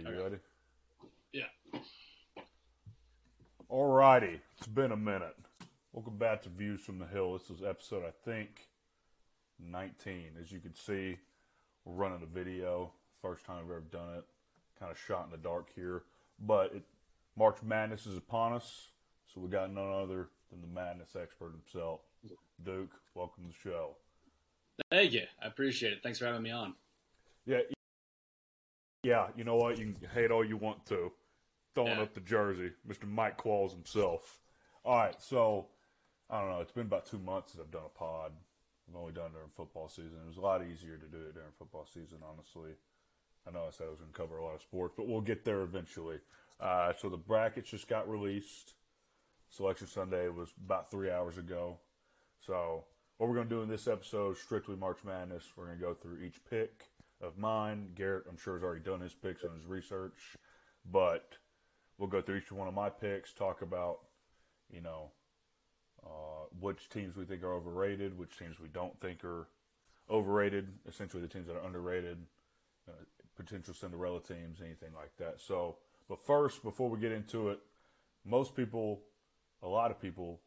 you ready? Yeah. All righty. It's been a minute. Welcome back to Views from the Hill. This is episode, I think, 19. As you can see, we're running a video. First time I've ever done it. Kind of shot in the dark here. But it, March Madness is upon us, so we got none other than the madness expert himself. Duke, welcome to the show. Thank you. I appreciate it. Thanks for having me on. Yeah, yeah. You know what? You can hate all you want to. Throwing Yeah. up the jersey, Mr. Mike Qualls himself. All right, so I don't know. It's been about two months since I've done a pod. I've only done it during football season. It was a lot easier to do it during football season, honestly. I know I said I was going to cover a lot of sports, but we'll get there eventually. Uh, so the brackets just got released. Selection Sunday was about three hours ago. So what we're going to do in this episode, strictly March Madness, we're going to go through each pick of mine. Garrett, I'm sure, has already done his picks and his research, but we'll go through each one of my picks, talk about, you know, uh, which teams we think are overrated, which teams we don't think are overrated, essentially the teams that are underrated, uh, potential Cinderella teams, anything like that. So, but first, before we get into it, most people, a lot of people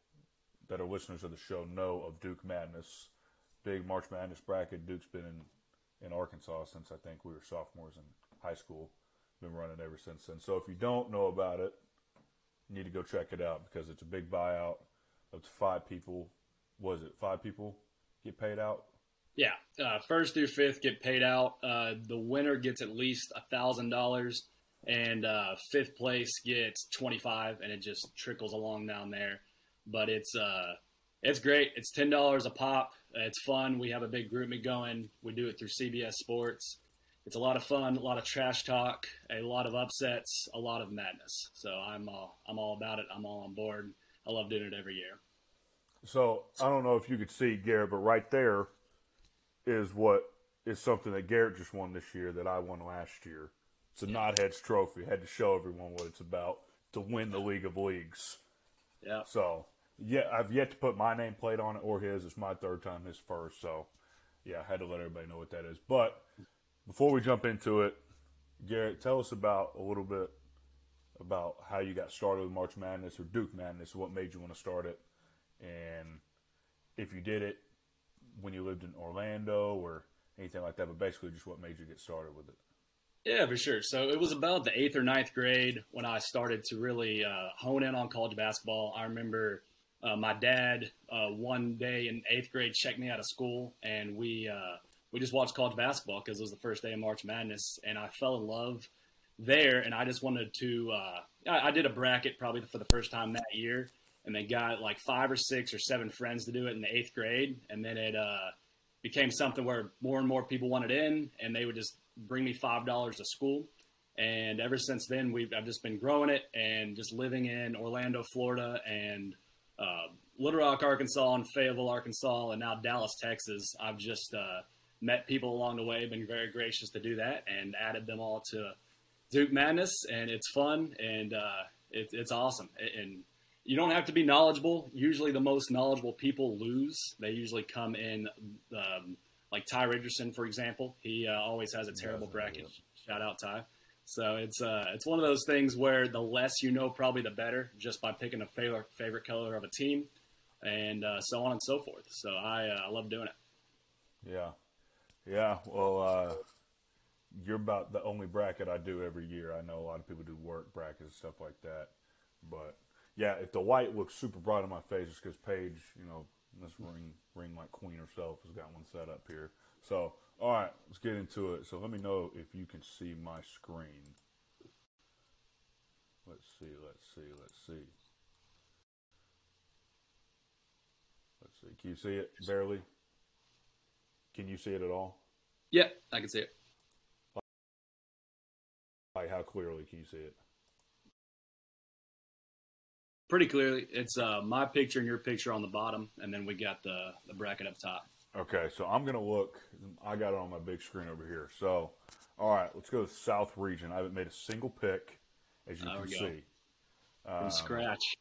that are listeners of the show know of Duke Madness, big March Madness bracket. Duke's been in, in Arkansas since I think we were sophomores in high school. Been running ever since then. So if you don't know about it, you need to go check it out because it's a big buyout. Up to five people. Was it five people get paid out? Yeah. Uh, first through fifth get paid out. Uh, the winner gets at least a thousand dollars, and uh, fifth place gets twenty five, and it just trickles along down there. But it's uh, it's great. It's ten dollars a pop. It's fun. We have a big group going. We do it through CBS Sports. It's a lot of fun, a lot of trash talk, a lot of upsets, a lot of madness. So I'm all I'm all about it. I'm all on board. I love doing it every year. So I don't know if you could see Garrett, but right there is what is something that Garrett just won this year that I won last year. It's a Knotheads Trophy. Had to show everyone what it's about to win the League of Leagues. Yeah. So yeah, I've yet to put my nameplate on it or his. It's my third time, his first. So yeah, I had to let everybody know what that is. But before we jump into it, Garrett, tell us about a little bit about how you got started with March Madness or Duke Madness. What made you want to start it, and if you did it when you lived in Orlando or anything like that. But basically, just what made you get started with it. Yeah, for sure. So it was about the eighth or ninth grade when I started to really uh, hone in on college basketball. I remember uh, my dad uh, one day in eighth grade checked me out of school, and we uh, we just watched college basketball because it was the first day of March Madness, and I fell in love there. And I just wanted to. Uh, I, I did a bracket probably for the first time that year, and they got like five or six or seven friends to do it in the eighth grade, and then it uh, became something where more and more people wanted in, and they would just bring me five dollars to school. And ever since then, we've I've just been growing it and just living in Orlando, Florida, and uh, Little Rock, Arkansas, and Fayetteville, Arkansas, and now Dallas, Texas. I've just uh, met people along the way, been very gracious to do that, and added them all to Duke Madness, and it's fun and uh, it, it's awesome. And you don't have to be knowledgeable. Usually, the most knowledgeable people lose. They usually come in, um, like Ty Richardson, for example. He uh, always has a terrible bracket. Shout out Ty. So it's uh, it's one of those things where the less you know, probably the better, just by picking a favorite favorite color of a team, and uh, so on and so forth. So I uh, I love doing it. Yeah, yeah. Well, uh, you're about the only bracket I do every year. I know a lot of people do work brackets and stuff like that, but yeah, if the white looks super bright on my face, it's because Paige, you know, this ring ring like queen herself has got one set up here. So, all right, let's get into it. So, let me know if you can see my screen. Let's see. Let's see. Let's see. Let's see. Can you see it barely? Can you see it at all? Yeah, I can see it. Like how clearly can you see it? pretty clearly. It's uh, my picture and your picture on the bottom, and then we got the the bracket up top. Okay, so I'm gonna look. I got it on my big screen over here. So, all right, let's go to South Region. I haven't made a single pick, as you There can see. From um, scratch.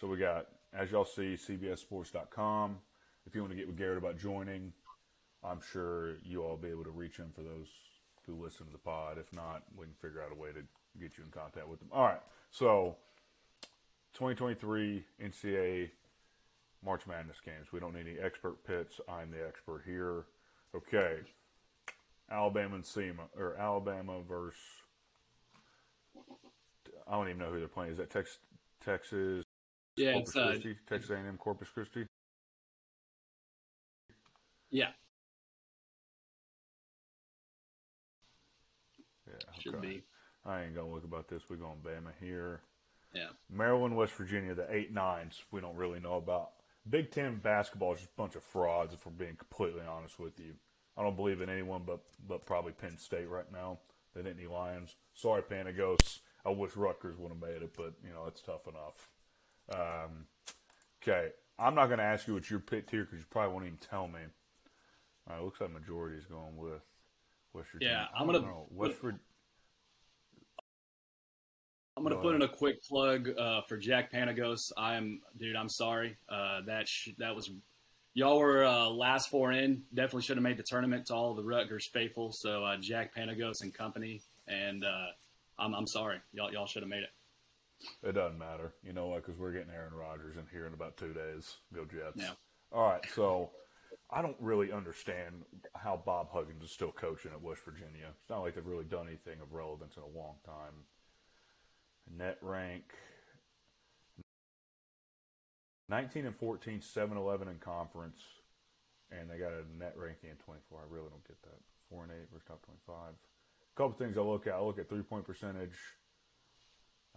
So we got, as y'all see, CBSSports.com. If you want to get with Garrett about joining, I'm sure you all be able to reach him for those who listen to the pod. If not, we can figure out a way to get you in contact with them. All right. So, 2023 NCAA March Madness games. We don't need any expert pits. I'm the expert here. Okay. Alabama and SEMA, or Alabama versus. I don't even know who they're playing. Is that Texas? Texas? Yeah, Corpus uh, Christi? Texas A&M Corpus Christi. yeah, Yeah, should be. I ain't gonna look about this. We're going Bama here. Yeah, Maryland, West Virginia, the eight nines. We don't really know about. Big Ten basketball is just a bunch of frauds. If we're being completely honest with you, I don't believe in anyone but but probably Penn State right now. They didn't need Lions. Sorry, Panagos. I wish Rutgers would have made it, but you know it's tough enough. Um, okay, I'm not gonna ask you what your picked here because you probably won't even tell me. All right, looks like majority is going with West Virginia. Yeah, I'm gonna- West Virginia. I'm gonna Go put in a quick plug uh, for Jack Panagos. I'm, dude. I'm sorry. Uh, that sh- that was y'all were uh, last four in. Definitely should have made the tournament to all the Rutgers faithful. So uh, Jack Panagos and company, and uh, I'm I'm sorry. Y'all y'all should have made it. It doesn't matter. You know what? Because we're getting Aaron Rodgers in here in about two days. Go Jets. Yeah. All right. So I don't really understand how Bob Huggins is still coaching at West Virginia. It's not like they've really done anything of relevance in a long time. Net rank 19 and 14, 7 11 in conference. And they got a net ranking in 24. I really don't get that. 4 and 8 versus top 25. A couple things I look at. I look at three point percentage.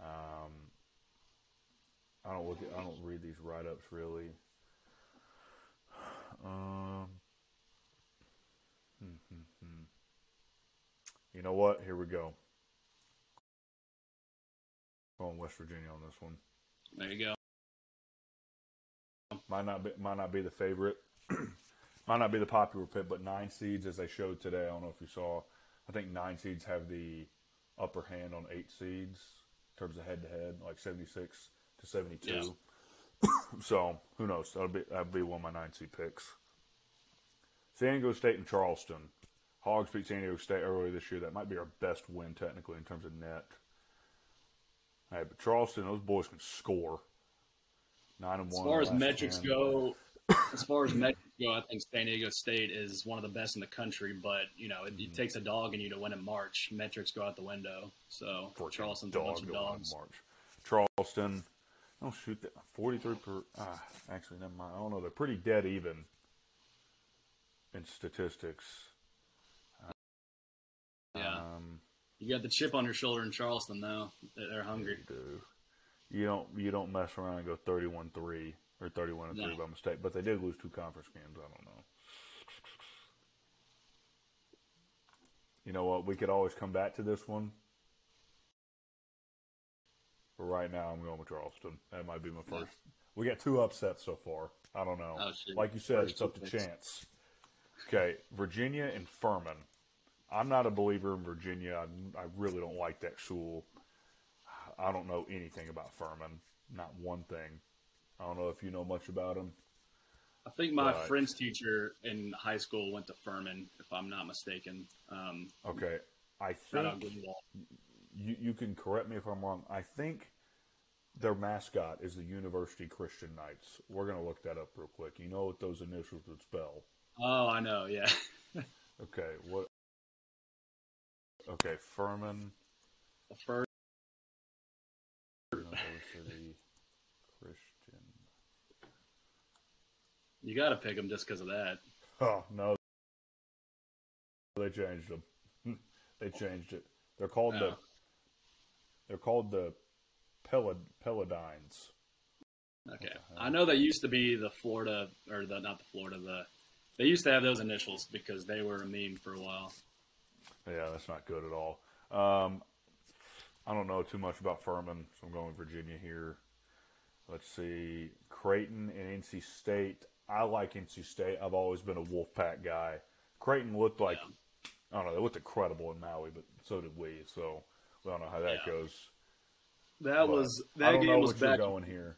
Um, I don't look at, I don't read these write ups really. Um, hmm, hmm, hmm. You know what? Here we go. Going West Virginia on this one. There you go. Might not be might not be the favorite. might not be the popular pick, but nine seeds as they showed today. I don't know if you saw. I think nine seeds have the upper hand on eight seeds in terms of head to head, like seventy six to seventy two. so who knows? That'll be that'll be one of my nine seed picks. San Diego State and Charleston. Hogs beat San Diego State earlier this year. That might be our best win technically in terms of net. Hey, but Charleston, those boys can score. Nine and one. As one. far as metrics 10. go, as far as metrics go, I think San Diego State is one of the best in the country. But you know, it, Mm-hmm. it takes a dog in you to win in March. Metrics go out the window. So Freaking Charleston's a bunch of dogs. March. Charleston, oh shoot, that forty-three per. Ah, actually, never mind. I don't know. They're pretty dead even in statistics. You got the chip on your shoulder in Charleston, though. They're hungry. do you don't you don't mess around and go thirty-one-three or thirty-one and three No. by mistake? But they did lose two conference games. I don't know. You know what? We could always come back to this one. But right now, I'm going with Charleston. That might be my Yeah. first. We got two upsets so far. I don't know. Oh, like you said, First it's up to picks. chance. Okay, Virginia and Furman. I'm not a believer in Virginia. I, I really don't like that school. I don't know anything about Furman. Not one thing. I don't know if you know much about them. I think my. French teacher in high school went to Furman, if I'm not mistaken. Um, Okay, I think you, you can correct me if I'm wrong. I think their mascot is the University Christian Knights. We're gonna look that up real quick. You know what those initials would spell? Oh, I know. Yeah, Okay, what? Okay, Furman first. University Christian. You got to pick them just because of that. Oh no, they changed them. they changed it. They're called the. Oh. They're called the Pelad Peladines. Okay? I know they used to be the Florida or the not the Florida the. They used to have those initials because they were a meme for a while. Yeah, that's not good at all. Um, I don't know too much about Furman, so I'm going Virginia here. Let's see, Creighton and NC State. I like NC State. I've always been a Wolfpack guy. Creighton looked like Yeah. I don't know. They looked incredible in Maui, but so did we. So we don't know how that Yeah. goes. That But was I that don't game know was back. going here.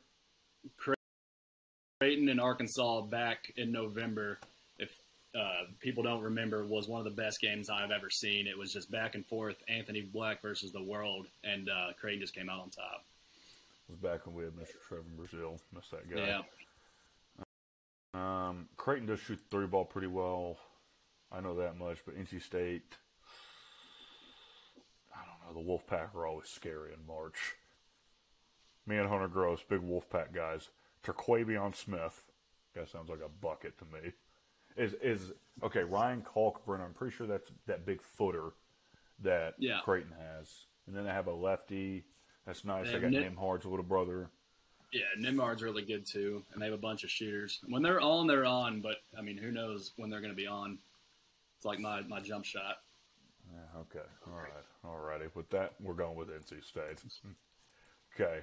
Creighton and Arkansas back in November. Uh, people don't remember was one of the best games I've ever seen. It was just back and forth, Anthony Black versus the world, and uh, Creighton just came out on top. It was back when we had Mr. Trevon Brazile. Missed that guy. Yeah. Um, Creighton does shoot the three ball pretty well. I know that much, but NC State, I don't know. The Wolfpack are always scary in March. Me and Hunter Gross, big Wolfpack guys. Terquavion Smith, that sounds like a bucket to me. Is is okay? Ryan Kalkbrenner, I'm pretty sure that's that big footer that Yeah. Creighton has, and then they have a lefty. That's nice. They They got Nick- Nembhard's little brother. Yeah, Nembhard's really good too, and they have a bunch of shooters. When they're on, they're on, but I mean, who knows when they're going to be on? It's like my, my jump shot. Yeah, okay. All right. All righty. With that, we're going with NC State. okay.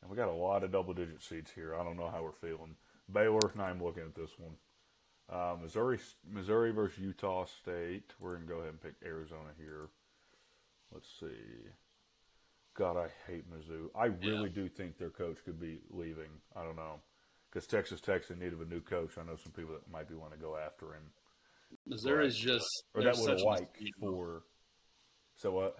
And we got a lot of double digit seats here. I don't know how we're feeling. Baylor, now I'm looking at this one. Uh, Missouri, Missouri versus Utah State. We're going to go ahead and pick Arizona here. Let's see. God, I hate Mizzou. I really do think their coach could be leaving. I don't know. Because Texas Tech's in need of a new coach. I know some people that might be wanting to go after him. Missouri's just Or that would such a like for. So what?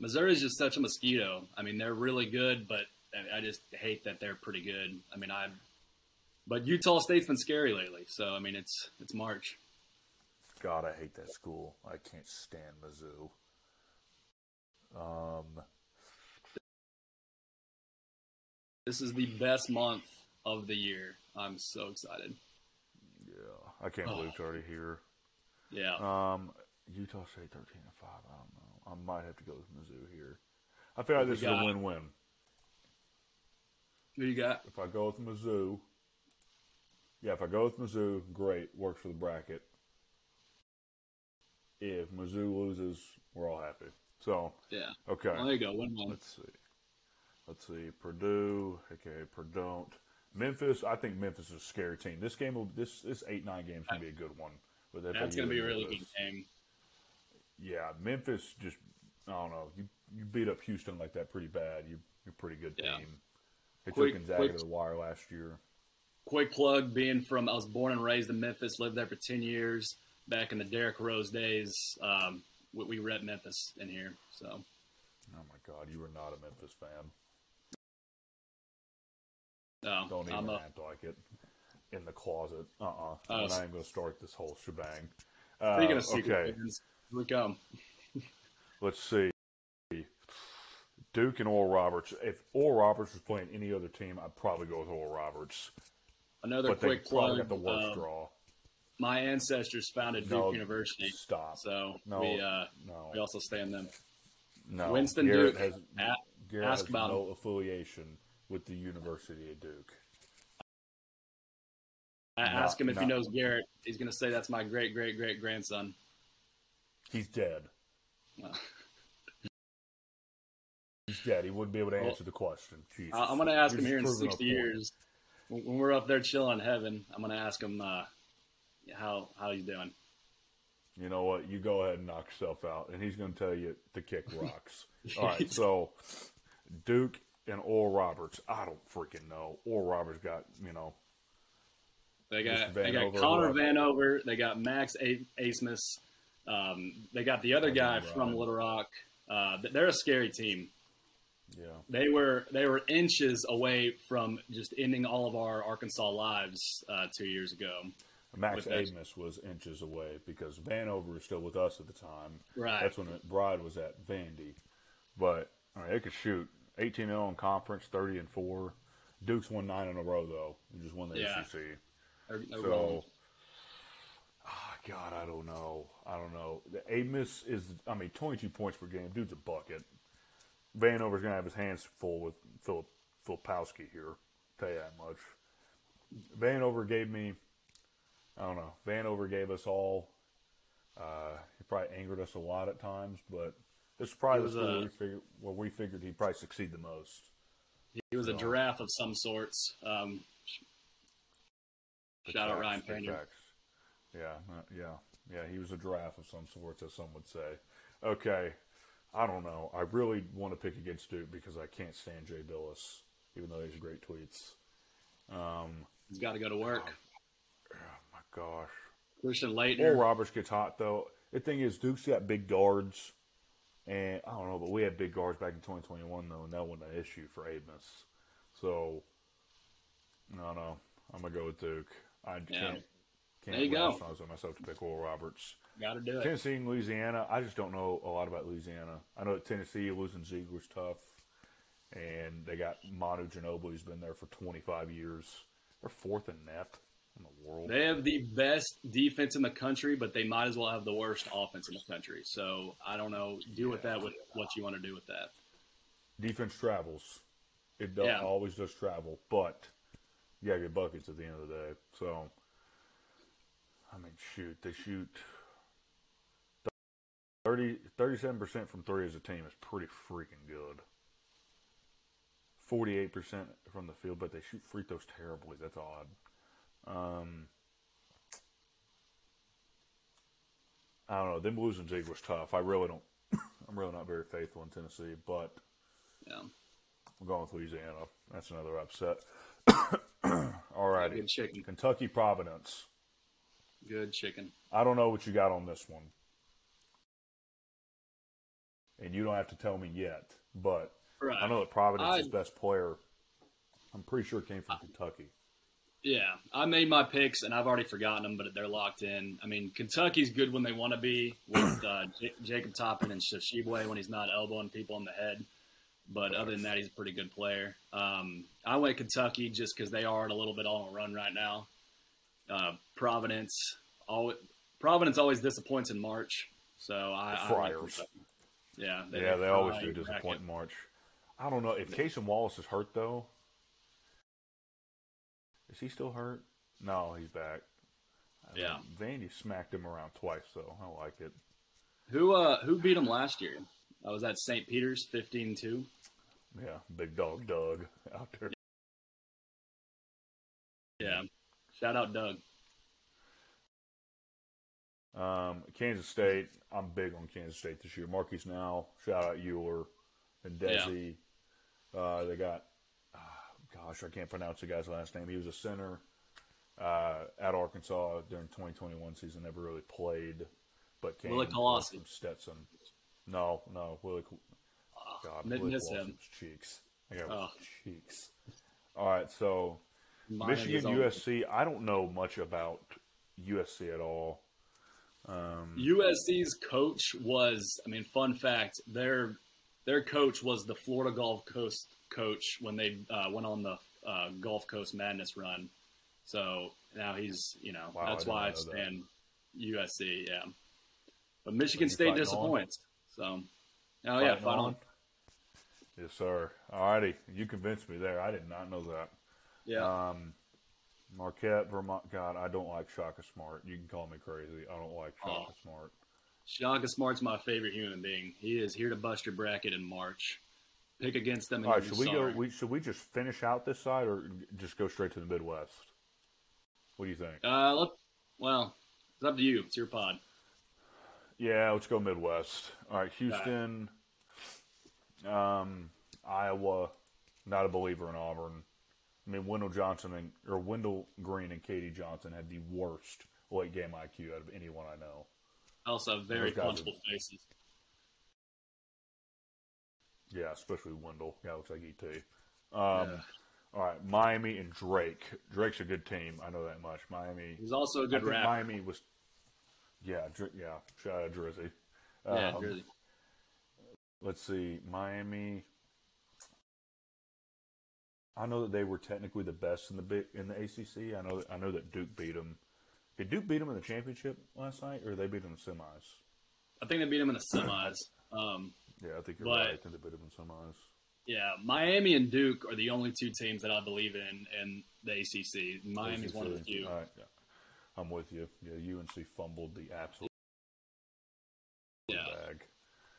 Missouri's just such a mosquito. I mean, they're really good, but I- I just hate that they're pretty good. I mean, I. But Utah State's been scary lately, so I mean, it's it's March. God, I hate that school. I can't stand Mizzou. Um, This is the best month of the year. I'm so excited. yeah, I can't Oh. believe it's already here. Yeah, Um, Utah State thirteen and five. I don't know. I might have to go with Mizzou here. I feel like this is a win-win. who you got? If I go with Mizzou, yeah, if I go with Mizzou, great, works for the bracket. If Mizzou loses, we're all happy. So, Yeah. okay. Well, there you go. One one. Let's see. Let's see. Purdue. Okay, Purdue. Memphis. I think Memphis is a scary team. This game will. This this eight nine game's gonna be a good one. With That's FAU to be a really good game. Yeah, Memphis just. I don't know. You you beat up Houston like that pretty bad. You you're a pretty good Yeah. team. They Quick- took Gonzaga quick- to the wire last year. Quick plug: being from, I was born and raised in Memphis. Lived there for ten years. Back in the Derrick Rose days, um, we, we rep Memphis in here. So Oh my God, you are not a Memphis fan. no, Don't even I'm a, act like it. In the closet. Uh uh-uh. uh. Oh, I'm even gonna start this whole shebang. Uh, Speaking of secret okay. fans, here we come. Let's see. Duke and Oral Roberts. If Oral Roberts was playing any other team, I'd probably go with Oral Roberts. Another But quick plug. got the worst um, draw. my ancestors founded Duke University, Stop. so No, we uh, no, we also stand them. no. Winston Garrett Duke. has, A- Garrett ask has about no affiliation with the University of Duke. I Not- ask him if he knows Garrett. He's going to say that's my great great great grandson. He's dead. Uh, He's dead. He wouldn't be able to Well, answer the question. Jesus. I'm going to ask You're him here in proving a 60 point. years when we're up there chilling in heaven. I'm going to ask him uh, how how he's doing. You know what? You go ahead and knock yourself out, and he's going to tell you to kick rocks. All right, so Duke and Oral Roberts. I don't freaking know. Oral Roberts got you know They got they got Vanover, Connor. Vanover. They got Max A- Abmas. Um, they got the other guy from Little Rock. Uh, they're a scary team. Yeah. They were they were inches away from just ending all of our Arkansas lives uh, two years ago. Max Abmas was inches away because Vanover was still with us at the time. Right. That's when Bride was at Vandy. But I mean, they could shoot 18 0 in conference, 30 and four. Duke's won nine in a row though. They just won the Yeah. ACC. So, ah, God, I don't know. I don't know. The Abmas is, I mean, 22 points per game. Dude's a bucket. Vanover's going to have his hands full with Philip Filipowski here. Tell you that much. Vanover gave me, I don't know. Vanover gave us all. Uh, he probably angered us a lot at times, but this is probably He the was a- where, we figured, where we figured he'd probably succeed the most. He was a giraffe of some sorts. Um, shout out Ryan facts. Yeah, uh, yeah, yeah. He was a giraffe of some sorts, as some would say. Okay, I don't know. I really want to pick against Duke because I can't stand Jay Bilas, even though he's great tweets. Um, He's got to go to work. oh my gosh, Christian Oral Laettner. Roberts gets hot though. The thing is, Duke's got big guards, and I don't know, but we had big guards back in 2021 though, and that wasn't an issue for Abmas. So, I don't know. I'm gonna go with Duke. I Yeah. can't can't There you go. myself to pick Will Roberts. Got to do it. Tennessee and Louisiana. I just don't know a lot about Louisiana. I know that Tennessee losing Zeigler's tough, and they got Manu Ginobili who's been there for 25 years. They're fourth in net in the world. They have the best defense in the country, but they might as well have the worst offense in the country. So I don't know. Do with that with what you want to do with that. Defense travels. It does, Yeah. always does travel, but you gotta get buckets at the end of the day. So, I mean, shoot, they shoot 30, 37% from three as a team is pretty freaking good. 48% from the field, but they shoot free throws terribly. That's odd. Um, I don't know. Them losing Zeigler's tough. I really don't. I'm really not very faithful in Tennessee, but Yeah. I'm going with Louisiana. That's another upset. All righty. Good chicken. Kentucky Providence. Good chicken. I don't know what you got on this one. And you don't have to tell me yet, but Right. I know that Providence's I- best player, I'm pretty sure came from Kentucky. Yeah, I made my picks and I've already forgotten them, but they're locked in. I mean, Kentucky's good when they want to be with uh, J- Jacob Toppin and Tshiebwe when he's not elbowing people in the head. But other than that, he's a pretty good player. Um, I went Kentucky just because they are a little bit on a run right now. Uh, Providence, always, Providence always disappoints in March, so I, I went Friars. Kentucky. Yeah, yeah, they always do disappoint in March. I don't know if Casey Wallace is hurt though. Is he still hurt? No, he's back. I mean, Yeah. Vandy smacked him around twice though. I like it. Who uh, who beat him last year? I was at St. Peter's, 15-2. Yeah, big dog Doug out there. Yeah, shout out Doug. Um, Kansas State, I'm big on Kansas State this year. Markquis Nowell, shout out Euler and Desi. Uh, they got, uh, gosh, I can't pronounce the guy's last name. He was a center uh, at Arkansas during 2021 season. Never really played, but came Willie Colossi. from Stetson. No, no, Willie. Col- God, Willie miss him. Cheeks. I got Oh. cheeks. All right, so Mine Michigan, USC. I don't know much about USC at all. USC's coach was, I mean, fun fact, their their coach was the Florida Gulf Coast coach when they uh, went on the uh, Gulf Coast Madness run. So now he's, you know, wow, that's why I not know that. USC. Yeah, but Michigan State fighting on? disappoints. So, oh yeah, Fighting fight on? on. Yes, sir. All righty. You convinced me there. I did not know that. Yeah, Um, Marquette, Vermont. God, I don't like Shaka Smart. You can call me crazy. I don't like Shaka Oh. Smart. Shaka Smart's my favorite human being. He is here to bust your bracket in March. Pick against them. And All right, should we sorry. go? We, should we just finish out this side or just go straight to the Midwest? What do you think? Uh, look, well, it's up to you. It's your pod. Yeah, let's go Midwest. All right, Houston, um, Iowa. Not a believer in Auburn. I mean, Wendell Johnson and or Wendell Green and KD Johnson had the worst late game IQ out of anyone I know. Also, very guys are- punchable faces. Yeah, especially Wendell. Yeah, looks like ET. Um, Yeah. All right, Miami and Drake. Drake's a good team. I know that much. Miami. He's also a good rapper. Miami was. Yeah, Dr- yeah. Shout out Drizzy. yeah, Um, Jersey. Let's see, Miami. I know that they were technically the best in the in the ACC. I know that, I know that Duke beat them. Did Duke beat them in the championship last night, or they beat them in the semis? I think they beat them in the semis. Um, Yeah, I think you're But- right. I think they beat them in semis. yeah, Miami and Duke are the only two teams that I believe in in the ACC. Miami's one of the few. Right, yeah. I'm with you. Yeah, UNC fumbled the absolute Yeah. bag.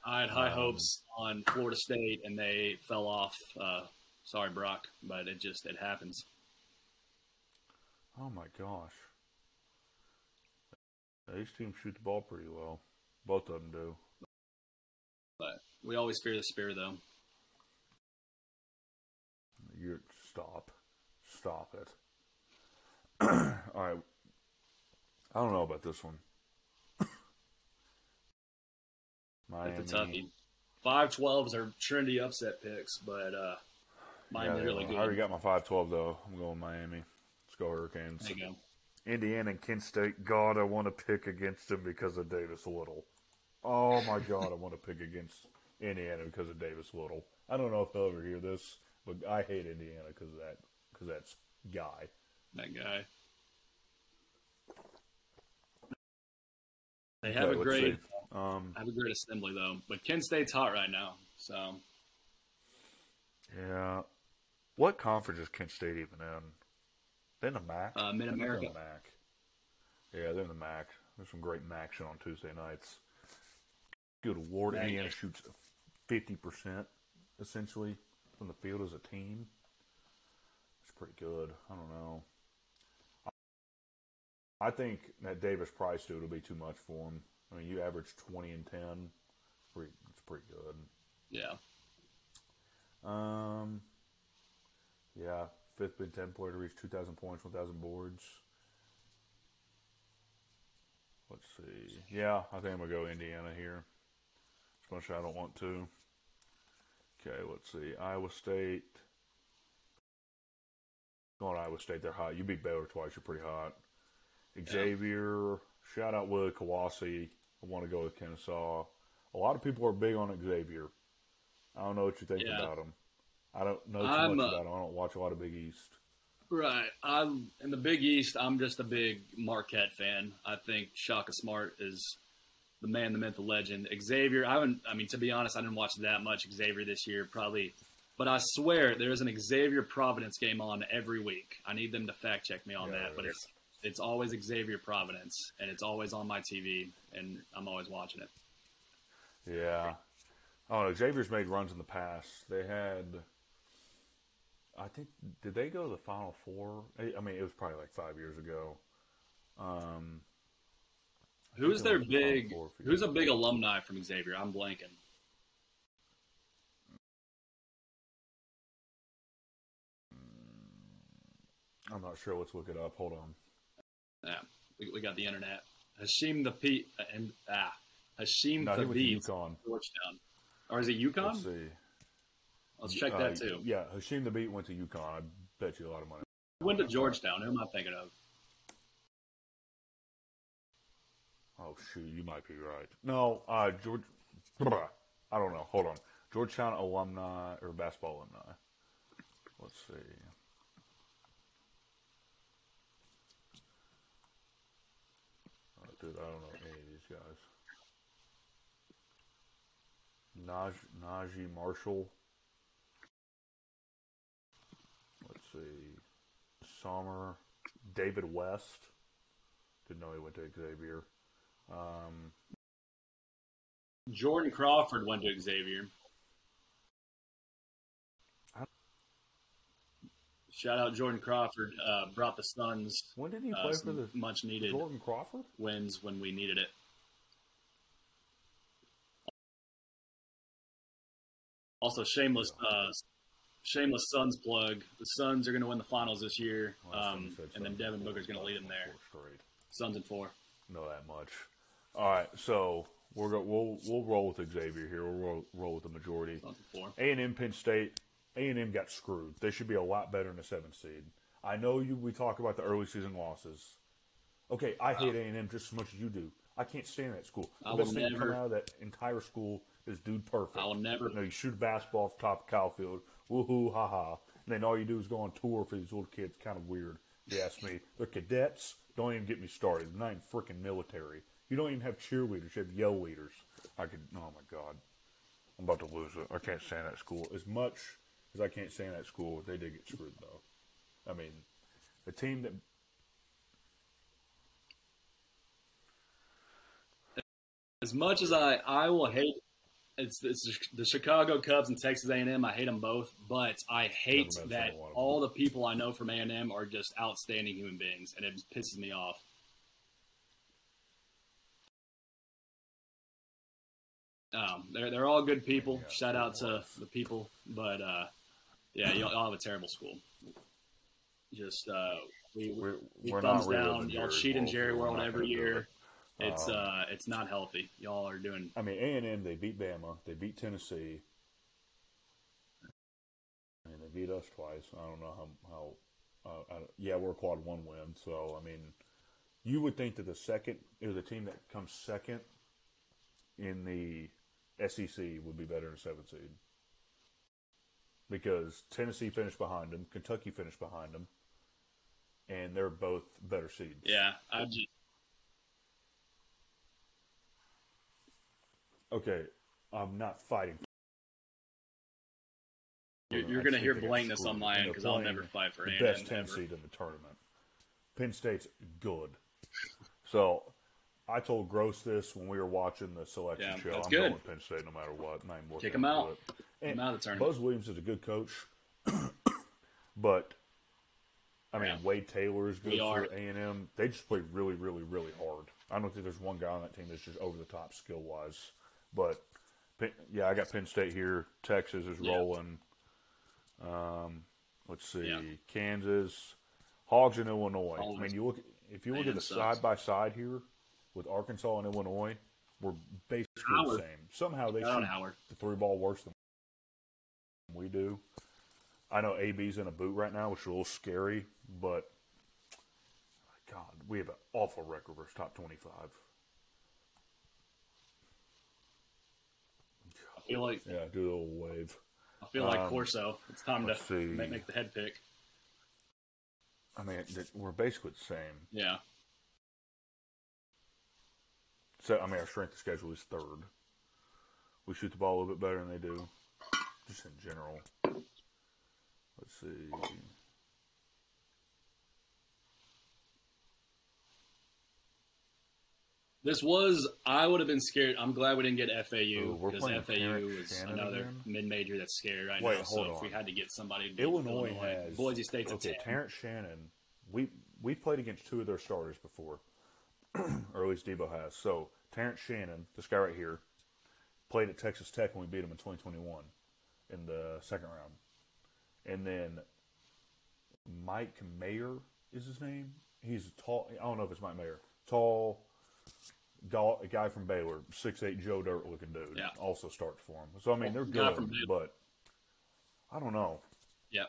I had high Um, hopes on Florida State, and they fell off. Uh, sorry, Brock, but it just it happens. Oh my gosh. These teams shoot the ball pretty well. Both of them do. But we always fear the spear, though. You're stop, stop it. All right. I don't know about this one. Miami. It's a toughie. Five twelves are trendy upset picks, but uh, Miami's Yeah, really I already got my five twelve though. I'm going Miami. Let's go Hurricanes. there you go. Indiana and Kent State. God, I want to pick against them because of Davis Little. Oh my God, I want to pick against Indiana because of Davis Little. I don't know if they'll ever hear this, but I hate Indiana because that. Because that's guy. That guy. They have Okay, a great. Um, have a great assembly though, but Kent State's hot right now. So yeah. What conference is Kent State even in? They're in the MAC. uh, Mid America. the MAC. Yeah, they're in the MAC. There's some great MAC shit on Tuesday nights. Good lord, MAC. Indiana shoots fifty percent essentially from the field as a team. It's pretty good. I don't know. I think that Davis Price dude will be too much for him. I mean, you average twenty and ten. Pretty, it's pretty good. Yeah. Um, yeah, fifth Big Ten player to reach 2,000 points, 1,000 boards. Let's see. Yeah, I think I'm going to go Indiana here. As much as I don't want to. Okay, let's see. Iowa State. Going Iowa State, they're hot. You beat Baylor twice, you're pretty hot. Xavier, shout out Willie Kawasi. I want to go with Kennesaw. A lot of people are big on Xavier. I don't know what you think Yeah. about him. I don't know too I'm, much uh, about him. I don't watch a lot of Big East. Right. I'm in the Big East. I'm just a big Marquette fan. I think Shaka Smart is the man, the myth, the legend. Xavier. I haven't. I mean, to be honest, I didn't watch that much Xavier this year. Probably, but I swear there is an Xavier Providence game on every week. I need them to fact check me on Yeah, that. But it's it's always Xavier Providence, and it's always on my TV, and I'm always watching it. Yeah. Oh, no, Xavier's made runs in the past. They had, I think, did they go to the Final Four? I mean, it was probably like five years ago. Um, Who's their the big? Who's a big alumni from Xavier? I'm blanking. I'm not sure. Let's look it up. Hold on. Yeah, we, we got the internet. Hasheem Thabeet and ah Hasheem No, he went to Thabeet, UConn. Georgetown, or is it UConn? Let's check Uh, that too. Yeah, Hasheem Thabeet went to UConn. I bet you a lot of money. Went to Georgetown. Who am I thinking of? Oh shoot, you might be right. No, uh, George. I don't know. Hold on. Georgetown alumni or basketball alumni. Let's see. Oh, dude, I don't know any of these guys. Naj Najee Marshall. See. Sommer. David West. Didn't know he went to Xavier. Um, Jordan Crawford went to Xavier. Shout out Jordan Crawford. Uh, brought the Suns when did he uh, play for some the much needed Jordan Crawford? wins when we needed it. Also, shameless, uh, shameless Suns plug. The Suns are going to win the finals this year, um, and then Devin before. Booker's going to lead them there. Suns in four. Know that much. All right, so we're go, we'll we'll roll with Xavier here. We'll roll, roll with the majority. Suns in four. A and M Penn State. A and M got screwed. They should be a lot better in the seventh seed. I know you. We talk about the early season losses. Okay, I hate A and M just as much as you do. I can't stand that school. The I best will thing never- out of that entire school is dude perfect. I will never- You know, you shoot a basketball off the top of Kyle Field. Woohoo, ha ha. And then all you do is go on tour for these little kids. Kind of weird. If you ask me. They're cadets. Don't even get me started. They're not even freaking military. You don't even have cheerleaders. You have yell leaders. I could. Oh my god. I'm about to lose it. I can't stand that school as much as I can't stand that school. They did get screwed though. I mean, the team that As much as I, I will hate it's, it's the Chicago Cubs and Texas A&M. I hate them both, but I hate that someone one of them. all the people I know from A&M are just outstanding human beings, and it pisses me off. Um, they're they're all good people. Yeah, Shout out to the people, but uh, yeah, y'all, y'all have a terrible school. Just uh, We, We're, we we're thumbs not down. Y'all Jerry's cheat in Jerry World every year. It. It's Um, uh, it's not healthy. Y'all are doing. I mean, A and M they beat Bama, they beat Tennessee. I mean, they beat us twice. I don't know how how. Uh, I, yeah, we're a quad one win, so I mean, you would think that the second or the team that comes second in the SEC would be better than seventh seed because Tennessee finished behind them, Kentucky finished behind them, and they're both better seeds. Yeah, I just Okay, I'm not fighting. you're, you're going to hear they got blankness on screwed, my and end they're because I'll never fight for the best 10 ever. seed in the tournament. Penn State's good. So I told Gross this when we were watching the selection Yeah, show. I'm good. going with Penn State no matter what. and I ain't looking Kick into out. it. Kick 'em And out of the tournament. Buzz Williams is a good coach, but I mean Yeah. Wade Taylor is good We for. A and M. They just play really, really, really hard. I don't think there's one guy on that team that's just over the top skill wise. But yeah, I got Penn State here. Texas is Yeah. rolling. Um, let's see, Yeah. Kansas, Hogs in Illinois. I mean, you look if you look Man, at the side by side here with Arkansas and Illinois, we're basically Howard. the same. Somehow they shoot Howard. the three ball worse than we do. I know AB's in a boot right now, which is a little scary, but God, we have an awful record versus top twenty-five. Feel like Yeah, do a little wave. I feel like Um, Corso. It's time to make, make the head pick. I mean, we're basically the same. Yeah, So I mean, our strength of schedule is third. We shoot the ball a little bit better than they do, just in general. Let's see. This was. I would have been scared. I'm glad we didn't get FAU because FAU is another again? mid-major that's scared right Wait, now. hold so if we had to get somebody, beat Illinois, has Boise State's okay. a 10. Terrence Shannon. We we played against two of their starters before, or at least Debo has. So Terrence Shannon, this guy right here, played at Texas Tech when we beat him in 2021 in the second round, and then Mike Mayer is his name. He's a tall. I don't know if it's Mike Mayer. Tall. Guy- A guy from Baylor, six eight Joe Dirt looking dude, Yeah. also starts for him. So I mean, they're good, but I don't know. Yeah.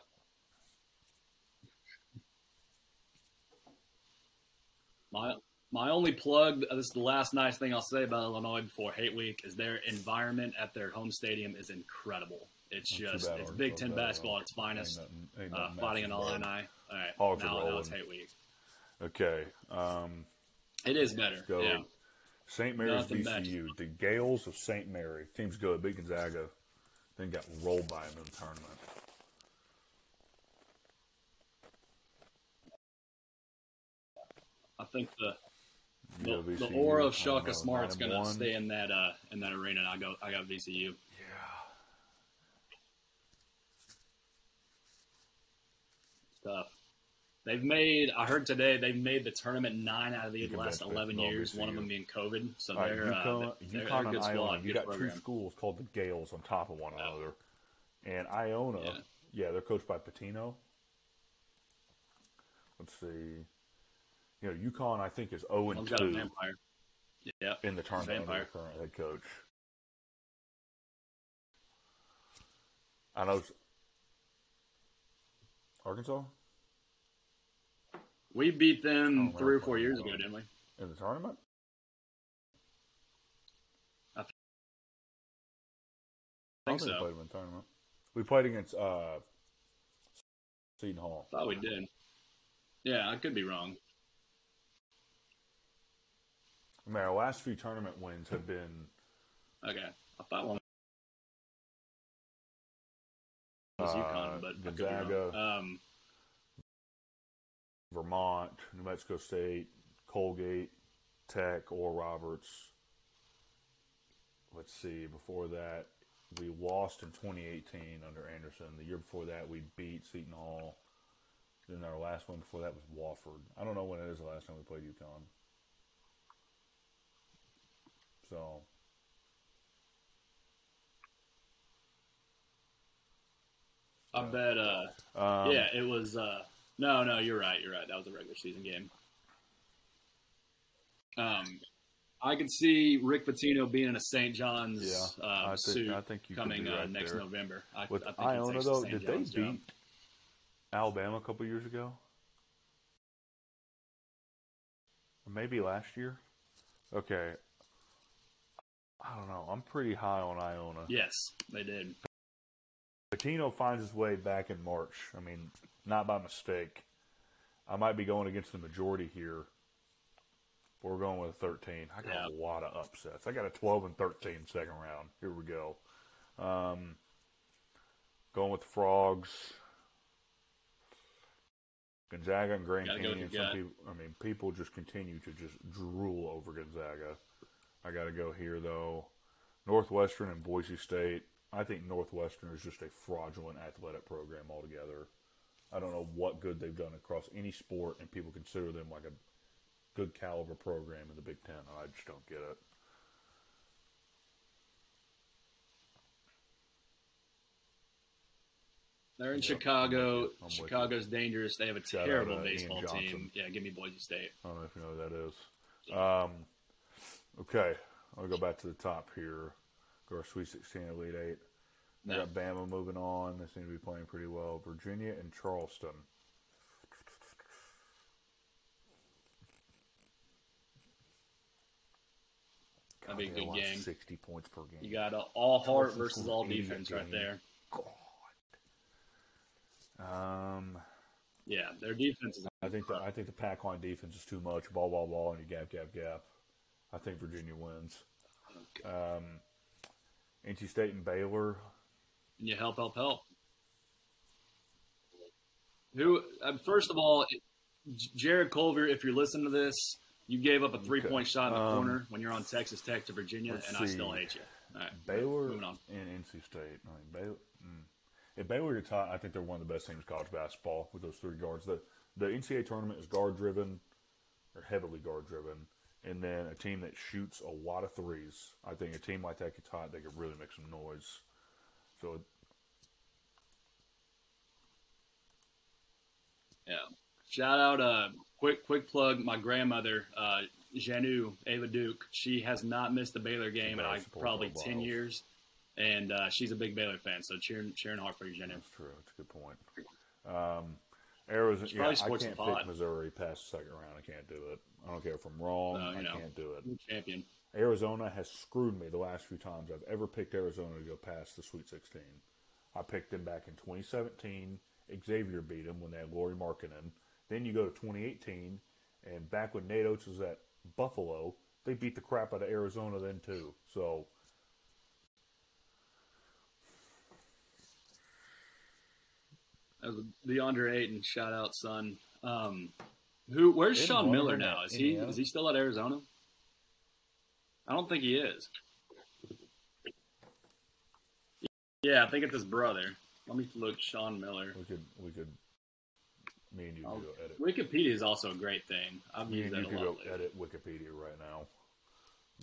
My my only plug. This is the last nice thing I'll say about Illinois before Hate Week is their environment at their home stadium is incredible. It's Not just it's Big Ten basketball at its finest. Ain't nothing- ain't Uh, fighting an Illini. All right, Hogs now, now it's. Hate Week. Okay. Um, It is better. go. Yeah. St. Mary's Nothing better. VCU. The Gaels of St. Mary. Team's good. Beat Gonzaga. Then got rolled by him in the tournament. I think the Yeah, the, the aura of Shaka Smart's gonna one. stay in that uh in that arena. And I go I got VCU. Yeah. stuff. They've made. I heard today they've made the tournament nine out of the last eleven years. One of them being COVID. So right, they're, UConn, uh, they're, they're a good squad. You good got program. two schools called the Gaels on top of one another. And Iona, Yeah. yeah. they're coached by Pitino. Let's see. You know, UConn, I think, is 0 and One's got a 2 vampire. Yeah. in the tournament Vampire. current head coach. I know. Arkansas We beat them Oh, three or four years ago, didn't we? in the tournament. I I think don't we so. played in the tournament. We played against uh, Seton Hall. Thought we did. Yeah, I could be wrong. I mean, our last few tournament wins have been Okay, I thought one was Uh, UConn, but I could be Gonzaga. wrong. Um, Vermont, New Mexico State, Colgate, Tech, or Roberts. Let's see. Before that, we lost in 2018 under Anderson. The year before that, we beat Seton Hall. Then our last one before that was Wofford. I don't know when it is the last time we played UConn. So I bet. Uh, um, yeah, it was uh, No, no, you're right. You're right. That was a regular season game. Um, I could see Rick Pitino being in a St. John's Yeah, uh, I think suit I think you coming be uh, next there. November. I, With I think Iona though, did they John's job. beat Alabama a couple years ago? Or maybe last year? Okay. I don't know. I'm pretty high on Iona. Yes, they did. Pitino finds his way back in March. I mean, not by mistake. I might be going against the majority here. We're going with a 13. I got Yeah. a lot of upsets. I got a 12 and 13 second round. Here we go. Um, going with the Frogs. Gonzaga and Grand Gotta go Canyon. your Some people, I mean, people just continue to just drool over Gonzaga. I got to go here though. Northwestern and Boise State. I think Northwestern is just a fraudulent athletic program altogether. I don't know what good they've done across any sport, and people consider them like a good caliber program in the Big Ten. I just don't get it. They're in Yep, Chicago. I'm. Chicago's dangerous. They have a Shout terrible baseball team. Yeah, give me Boise State. I don't know if you know who that is. Um, okay, I'll go back to the top here. Our Sweet 16 Elite Eight. We No. got Bama moving on. They seem to be playing pretty well. Virginia and Charleston. That'd be a good game. Sixty points per game. You got a all heart versus all defense right there. Um, Yeah, their defense is. I think the I think the pack line defense is too much. Ball, ball, ball, and you gap, gap, gap. I think Virginia wins. Um, NC State and Baylor. And you help, help, help. Who? Uh, first of all, Jarrett Culver, if you're listening to this, you gave up a three point shot in the Um, corner when you're on Texas Tech to Virginia, and I still hate you. All right, Baylor moving on. and NC State. I mean, Baylor. Mm. If Baylor gets hot, I think they're one of the best teams in college basketball with those three guards. The the NCAA tournament is guard driven, or heavily guard driven, and then a team that shoots a lot of threes. I think a team like that gets hot, they could really make some noise. So Yeah. Shout out, uh, quick quick plug. My grandmother, uh, Janu Ava Duke, she has not missed a Baylor game in like probably ten years, and uh, she's a big Baylor fan. So cheering cheering hard for you, Janu. that's true. That's a good point. Um, Arizona. Yeah, I can't pick. Missouri past the second round. I can't do it. I don't care if I'm wrong. No, I know. can't do it. Champion. Arizona has screwed me the last few times I've ever picked Arizona to go past the Sweet 16. I picked them back in 2017. Xavier beat them when they had Lauri Markkanen. Then you go to 2018, and back when Nate Oats was at Buffalo, they beat the crap out of Arizona then too. So That was DeAndre Ayton. Shout out, son. Um, who? Where's Didn't Sean Miller now? Is he is he still at Arizona? I don't think he is. Yeah, I think it's his brother. Let me look. Sean Miller. we could we could me and you I'll- could go edit. Wikipedia is also a great thing. I've Me used and you that a could lot. go lately. edit Wikipedia right now.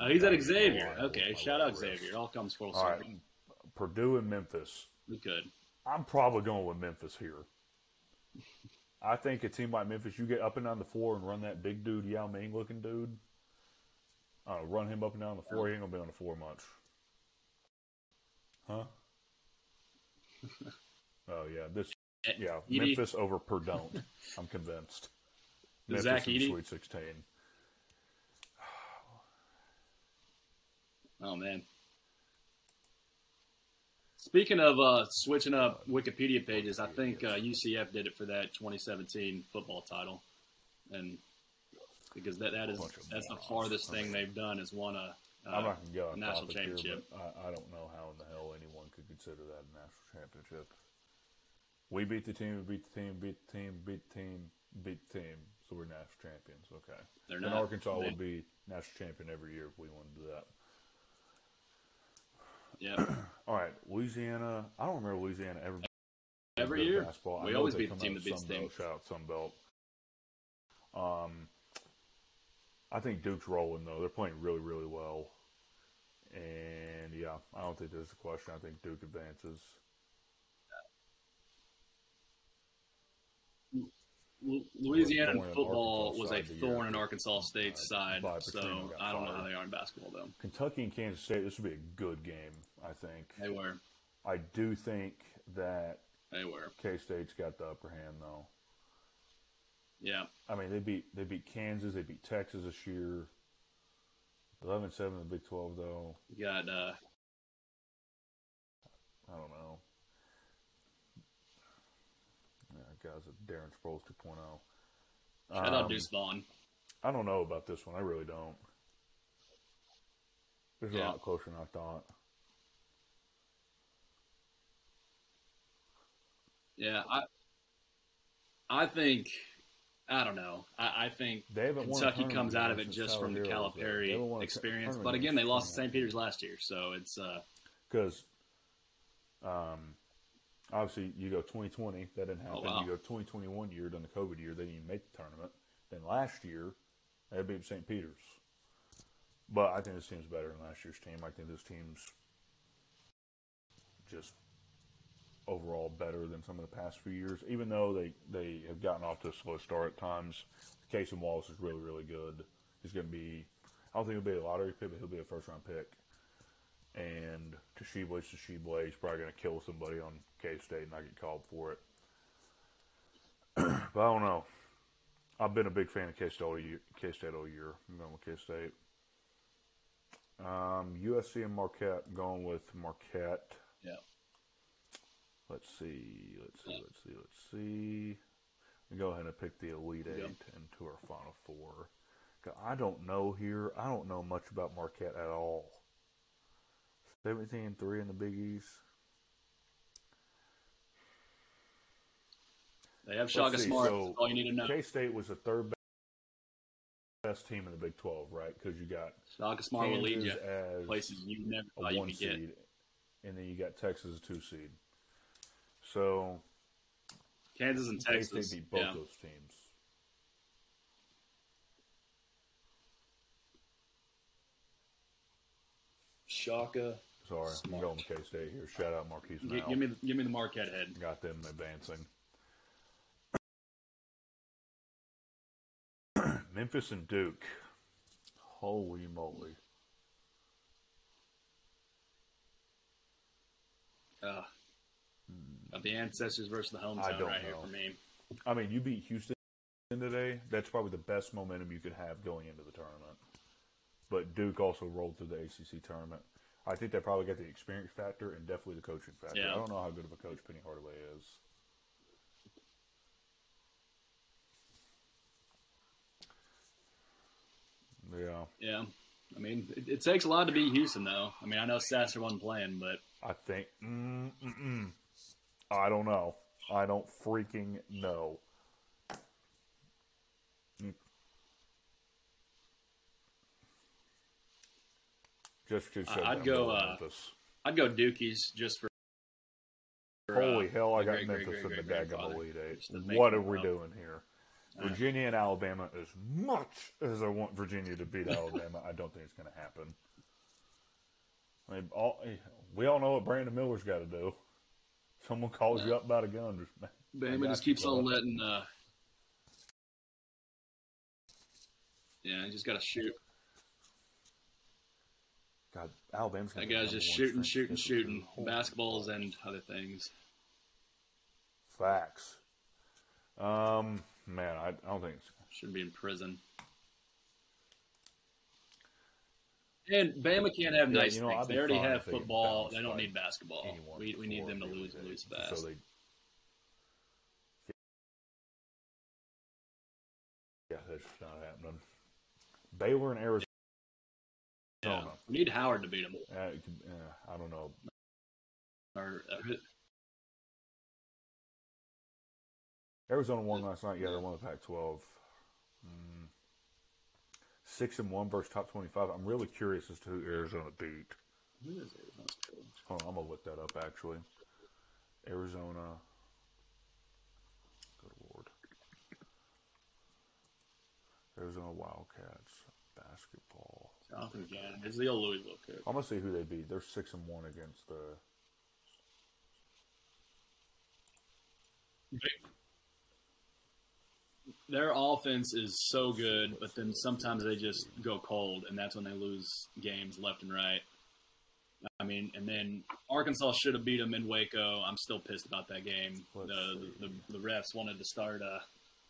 Oh, he's at Xavier. Okay, shout out. Xavier. It all comes full All right, circle. Purdue and Memphis. We could. I'm probably going with Memphis here. I think a team like Memphis, you get up and down the floor and run that big dude, Yao Ming looking dude. Uh, run him up and down the floor. He ain't gonna be on the floor much. Huh? oh yeah, this yeah Edey? Memphis over Purdue. I'm convinced. Memphis Zach in Edey? Sweet Sixteen. Oh man. Speaking of uh, switching up Wikipedia pages, I think uh, UCF did it for that 2017 football title, and because that that is that's the farthest thing they've done is won a uh, gonna go on national here, championship. I, I don't know how in the hell anyone could consider that a national championship. We beat the team, we beat the team, beat the team, beat the team, beat the team, so we're national champions. Okay. They're not. Arkansas They- would be national champion every year if we wanted to do that. Yeah. All right, Louisiana. I don't remember Louisiana ever. Every year. basketball. We always beat the team that beats the team. Shout out Sun Belt. Um, I think Duke's rolling though. They're playing really, really well. And yeah, I don't think there's a question. I think Duke advances. Louisiana football was a side of the year. thorn in Arkansas State's Uh, side, so I don't know how they are in basketball though. Kentucky and Kansas State. This would be a good game. I think. They were, I do think that they were, K State's got the upper hand though. yeah. I mean, they beat they beat Kansas, they beat Texas this year. 11-7 in the Big Twelve though. You got uh, I don't know. Yeah, guys, Darren Sproles 2.0. shout out Um, Deuce Vaughn. I don't know about this one. I really don't. This is a lot closer than I thought. Yeah, I, I think, I don't know. I, I think They haven't won a Kentucky comes out of it just from the Heroes, though. They haven't Calipari experience. But again, they lost to St. Peter's last year, so it's uh, because um, obviously you go 2020, that didn't oh, happen. Oh, wow. You go 2021 year, during the COVID year, they didn't even make the tournament. Then last year, they beat St. Peter's. But I think this team's better than last year's team. I think this team's just overall better than some of the past few years, even though they, they have gotten off to a slow start at times. Cason Wallace is really, really good. He's going to be, I don't think he'll be a lottery pick, but he'll be a first round pick and Tshiebwe is Tshiebwe. He's probably going to kill somebody on K State and I get called for it. but I don't know. I've been a big fan of K State all year. K State all year. I'm going with K State. Um, USC and Marquette. I'm going with Marquette. yeah. Let's see. Let's see. Let's see. Let's see. We go ahead and pick the Elite Eight Yep. into our Final Four. I don't know here. I don't know much about Marquette at all. Seventeen and three in the Big East. They have Shaka Let's see, Smart. so all you need to know. K State was the third best team in the Big Twelve, right? Because you got Shaka Smart will lead you as places you never thought you could get. and then you got Texas as a two seed. So Kansas and Texas K Texas. State beat both yeah. those teams. Shaka. Sorry, I'm going K State here. Shout out Markquis G- give me, give me the Marquette head. Got them advancing. Memphis and Duke. Holy moly. Uh, got the ancestors versus the I hometown don't right here for me. I mean, you beat Houston today. That's probably the best momentum you could have going into the tournament. But Duke also rolled through the ACC tournament. I think they probably got the experience factor and definitely the coaching factor. Yeah. I don't know how good of a coach Penny Hardaway is. Yeah, Yeah. I mean, it, it takes a lot to beat Houston, though. I mean, I know Sasser wasn't playing, but I think. Mm, mm, mm. I don't know. I don't freaking know. Just to I- I'd go, uh, I'd go Dukies just for. for, Holy uh, hell! I got great, great, Memphis great, in the great daggum. Elite Eight. Just to make What are we up. doing here? Uh. Virginia and Alabama, as much as I want Virginia to beat Alabama, I don't think it's going to happen. I mean, all, we all know what Brandon Miller's got to do. Someone calls you up about a gun, just Bama just keeps on letting. Uh, yeah, you just got to shoot. Alabama's That guy's just shooting, shooting, shooting. for the whole- Basketballs and other things. Facts. Um, man, I, I don't think it's Should be in prison. And Bama can't have Yeah, nice you know, things. They already have they football. They don't need basketball. We, we need them to lose and lose fast. So they, yeah, that's not happening. Baylor and Arizona. Yeah. We need Howard to beat them. Uh, it could- uh, I don't know. Or, uh, Arizona won last night. Yeah, they won the Pac-12. Mm. Six and one versus top twenty-five. I'm really curious as to who Arizona beat. who is Arizona's coach? Hold on, I'm gonna look that up actually. Arizona. Good lord. Arizona Wildcats basketball. Jonathan Gannon. It's the old Louisville coach. I'm gonna see who they beat. They're six and one against the. their offense is so good, but then sometimes they just go cold, and that's when they lose games left and right. I mean, and then Arkansas should have beat them in Waco. I'm still pissed about that game. The, the the refs wanted to start uh,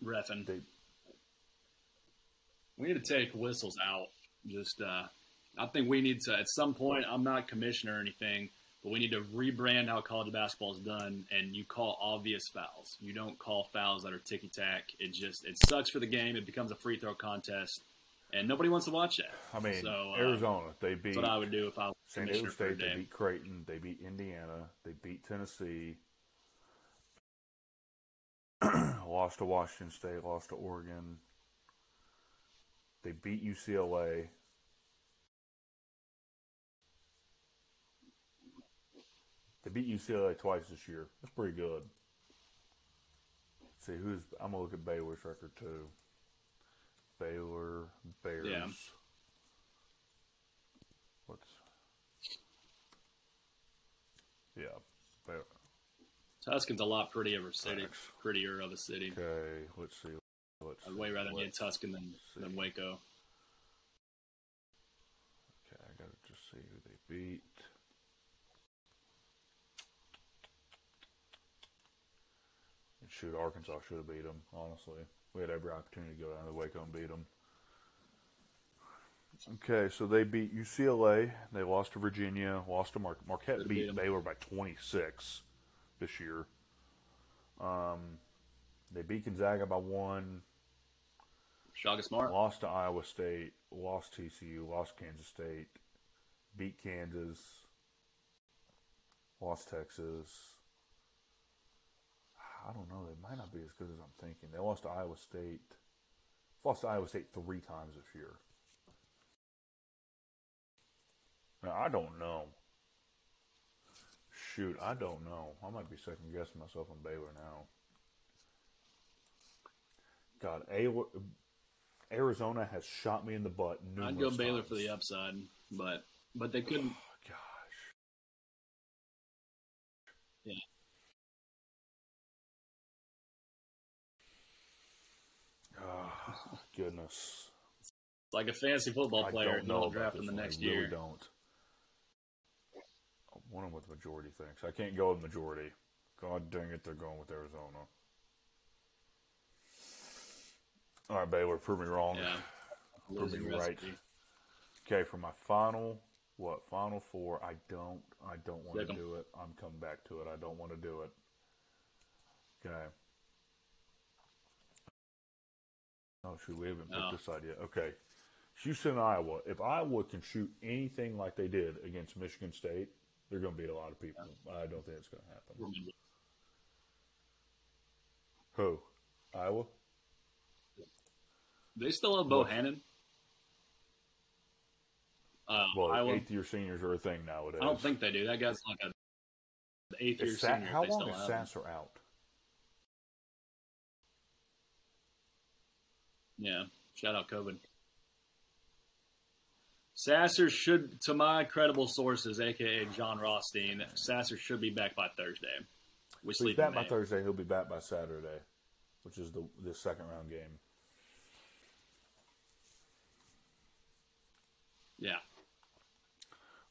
refing. They, We need to take whistles out. Just, uh, I think we need to at some point. I'm not commissioner or anything, but we need to rebrand how college basketball is done, and you call obvious fouls. You don't call fouls that are ticky tack. It just it sucks for the game. It becomes a free throw contest, and nobody wants to watch that. I mean, So, uh, Arizona, they beat That's what I would do if I was San commissioner Diego for a State, they beat Creighton, they beat Indiana, they beat Tennessee, lost to Washington State, lost to Oregon. They beat UCLA. They beat UCLA twice this year. That's pretty good. see who's I'm gonna look at Baylor's record too. Baylor Bears. Yeah. What's yeah. Baylor. Tuscan's a lot prettier of a city. Prettier of a city. Okay, let's see. Let's I'd way rather be in Tuscan than, than Waco. Okay, I gotta just see who they beat. And shoot, Arkansas should have beat them. Honestly, we had every opportunity to go down to Waco and beat them. Okay, so they beat UCLA. They lost to Virginia. Lost to Mar- Marquette. Beat Beat. Baylor by 26 this year. Um, they beat Gonzaga by one. Shaka Smart. Lost to Iowa State, lost TCU, lost Kansas State, beat Kansas, lost Texas. I don't know. They might not be as good as I'm thinking. They lost to Iowa State. Lost to Iowa State three times this year. Now, I don't know. Shoot, I don't know. I might be second guessing myself on Baylor now. God, A- Arizona has shot me in the butt numerous I'd go Baylor times. for the upside, but but they couldn't. Oh, gosh. Yeah. Oh, goodness. Like a fantasy football player, don't and know you'll about draft them the next I really year. don't. I wonder what the majority thinks. I can't go with majority. God dang it, they're going with Arizona. All right, Baylor, prove me wrong. Yeah, Prove me right. Okay, for my final, what final four? I don't, I don't want to do it. I'm coming back to it. I don't want to do it. Okay. Oh shoot, we haven't No. picked this idea. Okay, Houston, Iowa. If Iowa can shoot anything like they did against Michigan State, they're going to beat a lot of people. I don't think it's going to happen. Who? Iowa? They still have Bohannon. Uh, Well, Iowa. eighth year seniors are a thing nowadays. I don't think they do. That guy's like a eighth year Sa- senior. how long is have him. Sasser out? Yeah. Shout out COVID. Sasser should, to my credible sources, aka Jon Rothstein, Sasser should be back by Thursday. We So he's back by Thursday. He'll be back by Saturday, which is the the second round game. Yeah.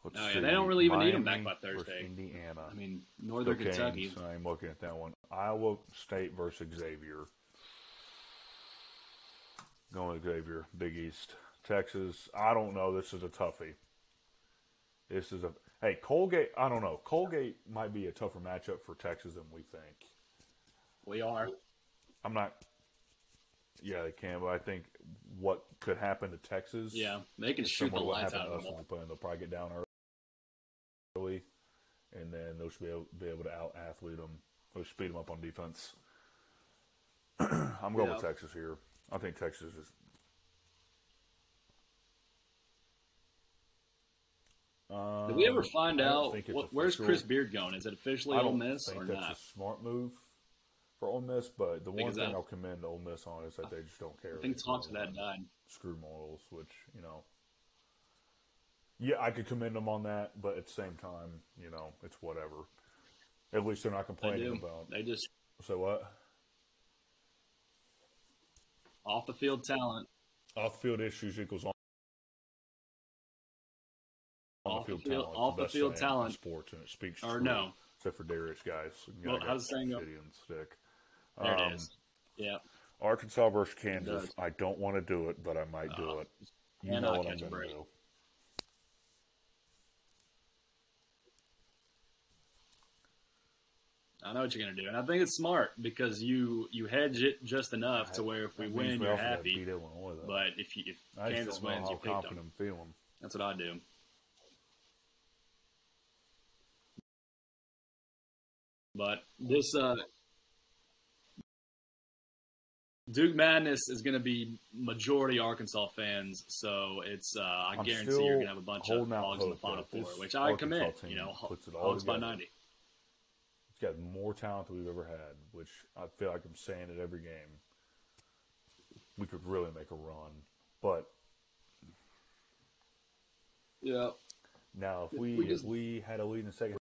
Let's Oh, yeah, see. they don't really even need them back by Thursday. Indiana. I mean, Northern The Kentucky. Canes, I'm looking at that one. Iowa State versus Xavier. Going with Xavier, Big East, Texas. I don't know. This is a toughie. This is a hey Colgate. I don't know. Colgate might be a tougher matchup for Texas than we think. We are. I'm not. Yeah, they can, but I think what could happen to Texas. Yeah. They can shoot the lights out of us them. when we play. They'll probably get down early, and then they'll be able, be able to out athlete them or speed them up on defense. I'm going with Texas here. I think Texas is. Did we ever Um, find out what, where's. Chris Beard going? Is it officially Ole Miss or that's not? a smart move for Ole Miss, but the one thing? I'll commend Ole Miss on is that they just don't care. I think talks that died. screw morals, which you know. Yeah, I could commend them on that, but at the same time, you know, it's whatever. At least they're not complaining about. They just So what? Off the field talent. Off the field issues equals on Off the field field- talent. off the best field talent. sports, and it speaks. Or no. except for Darius guys. You Well, how's the saying go? shitty stick. There Um, it is. Yeah. Arkansas versus Kansas. I don't want to do it, but I might do Uh, it. You know what I'm going to do. I know what you're gonna do, and I think it's smart because you you hedge it just enough to where if we win, you're happy. But if you, if I Kansas wins, you pick confident them. Feeling. That's what I do. But this uh, Duke Madness is going to be majority Arkansas fans, so it's uh, I I'm guarantee you're going to have a bunch of hogs in the Final Four, which I Arkansas commit. You know, puts it all hogs by together. ninety. It's got more talent than we've ever had, which I feel like I'm saying at every game. We could really make a run, but Yeah, now if If we, we if just- we had a lead in the second,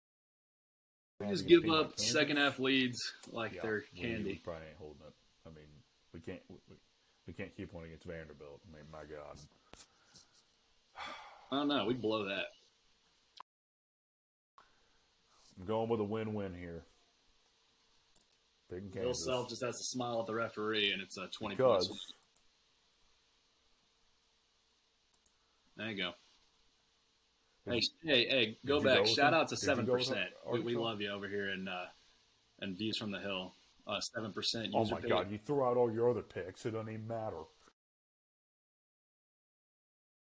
we half just give a team like up second half leads like yeah, they're we- candy. We, probably ain't holding it. I mean, we can't we, we- can't keep one against Vanderbilt. I mean, my God, I don't know. We blow that. I'm going with a win-win here. Big Bill Self just has to smile at the referee, and it's a twenty because points. There you go. Hey, hey, hey! Go go back. Shout them? out to seven percent. We, we love you over here in uh, and views from the hill. Uh, Seven percent. oh my God, you throw out all your other picks, it doesn't even matter.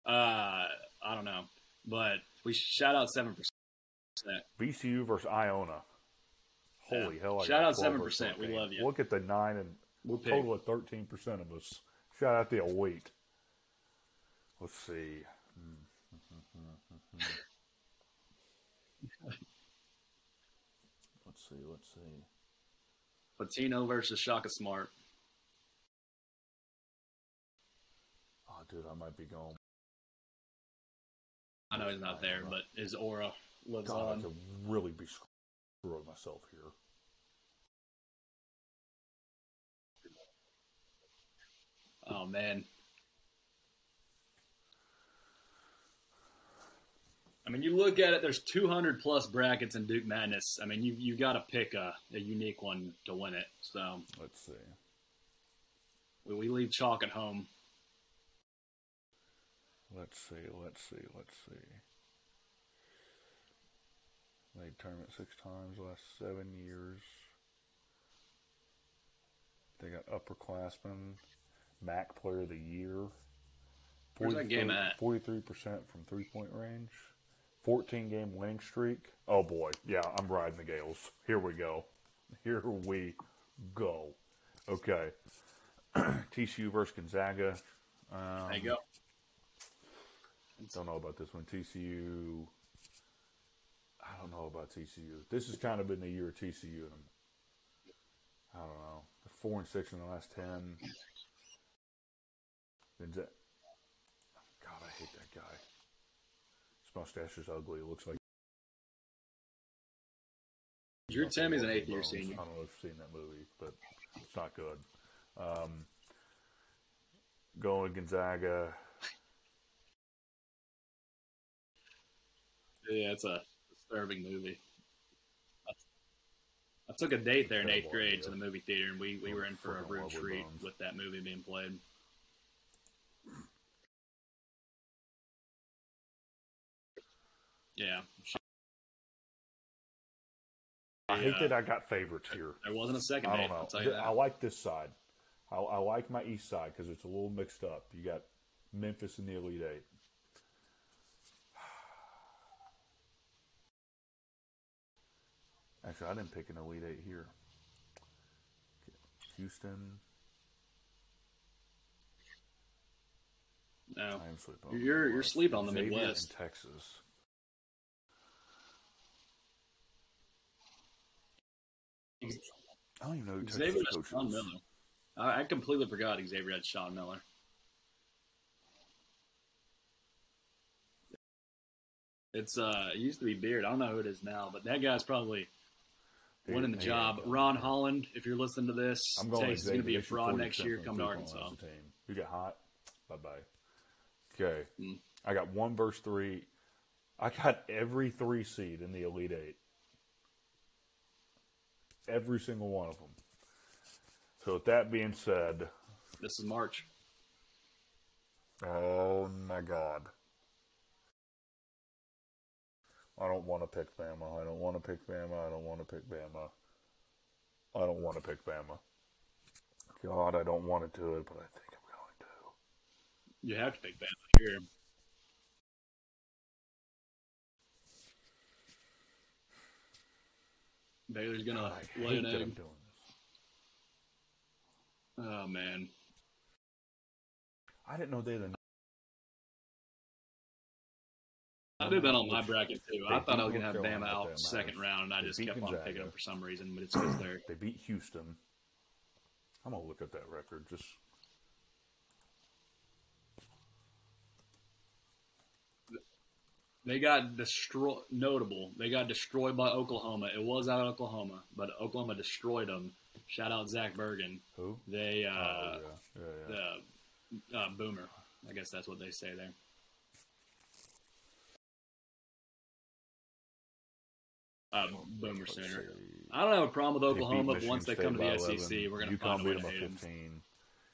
Uh, I don't know, but we shout out seven percent. VCU versus Iona. Holy Yeah. hell! I Shout out 7%. We love you. Look at the nine and We're big. total of thirteen percent of us. Shout out the elite. Let's see. let's see. Let's see. Pitino versus Shaka Smart. Oh, dude, I might be going. I know he's not there, but his aura lives God, I on. could really be screwing myself here. Oh man. I mean, you look at it. There's 200 plus brackets in Duke Madness. I mean, you you got to pick a, a unique one to win it. So Let's see. we, we leave chalk at home. Let's see. Let's see. Let's see. Made tournament six times last seven years. They got upperclassmen, MAC Player of the Year. Where's that game at? Forty-three percent from three-point range. Fourteen game winning streak. Oh boy, yeah, I'm riding the Gaels. Here we go. Here we go. Okay. TCU versus Gonzaga. Um, There you go. don't know about this one. TCU. I don't know about TCU. This has kind of been the year of TCU. And I don't know. They're four and six in the last ten. Gonza- God, I hate that guy. His mustache is ugly. It looks like Drew Timme's an eighth year senior. I don't know if you've seen that movie, but it's not good. Um, going Gonzaga. Yeah, it's a disturbing movie. I, took a date there in eighth grade to the movie theater, and we, we were in for a rude treat with that movie being played. Yeah, I hate Yeah. that I got favorites here. there wasn't a second I don't know. I'll tell you that. I like this side. I, I like my east side because it's a little mixed up. You got Memphis in the Elite Eight. Actually, I didn't pick an Elite Eight here. Houston. no, I am sleeping. on You're- you're sleeping on the Midwest. Texas. I don't even know who Xavier coach Sean. Miller. I, I completely forgot Xavier had Sean Miller. It's uh, it used to be Beard. I don't know who it is now, but that guy's probably winning the He- he job. Ron. Holland, if you're listening to this, I'm going Texas is going to be a fraud next year. Come to Arkansas. line as a team. You get hot, bye bye. Okay, Mm. I got one verse three. I got every three seed in the Elite Eight. Every single one of them. So with that being said, This is March. oh my God. I don't want to pick Bama. I don't want to pick Bama. I don't want to pick Bama. I don't want to pick Bama. God, I don't want to do it, but I think I'm going to. You have to pick Bama here. Baylor's gonna God, lay hate an that I'm egg. doing this. Oh man, I didn't know they had I did that on my bracket too. I thought I was gonna have Bama out second round, and I They just kept on picking them for some reason. But it's because they're They beat Houston. I'm gonna look at that record. Just they got destroyed. Notable, they got destroyed by Oklahoma. It was out of Oklahoma, but Oklahoma destroyed them. Shout out Zach Bergen. who? They uh, oh yeah, yeah, yeah. the uh, boomer. I guess that's what they say there. Uh, boomer sooner. I don't have a problem with Oklahoma, but once they State come to the SEC, we're going to find a way to them hate them. 15.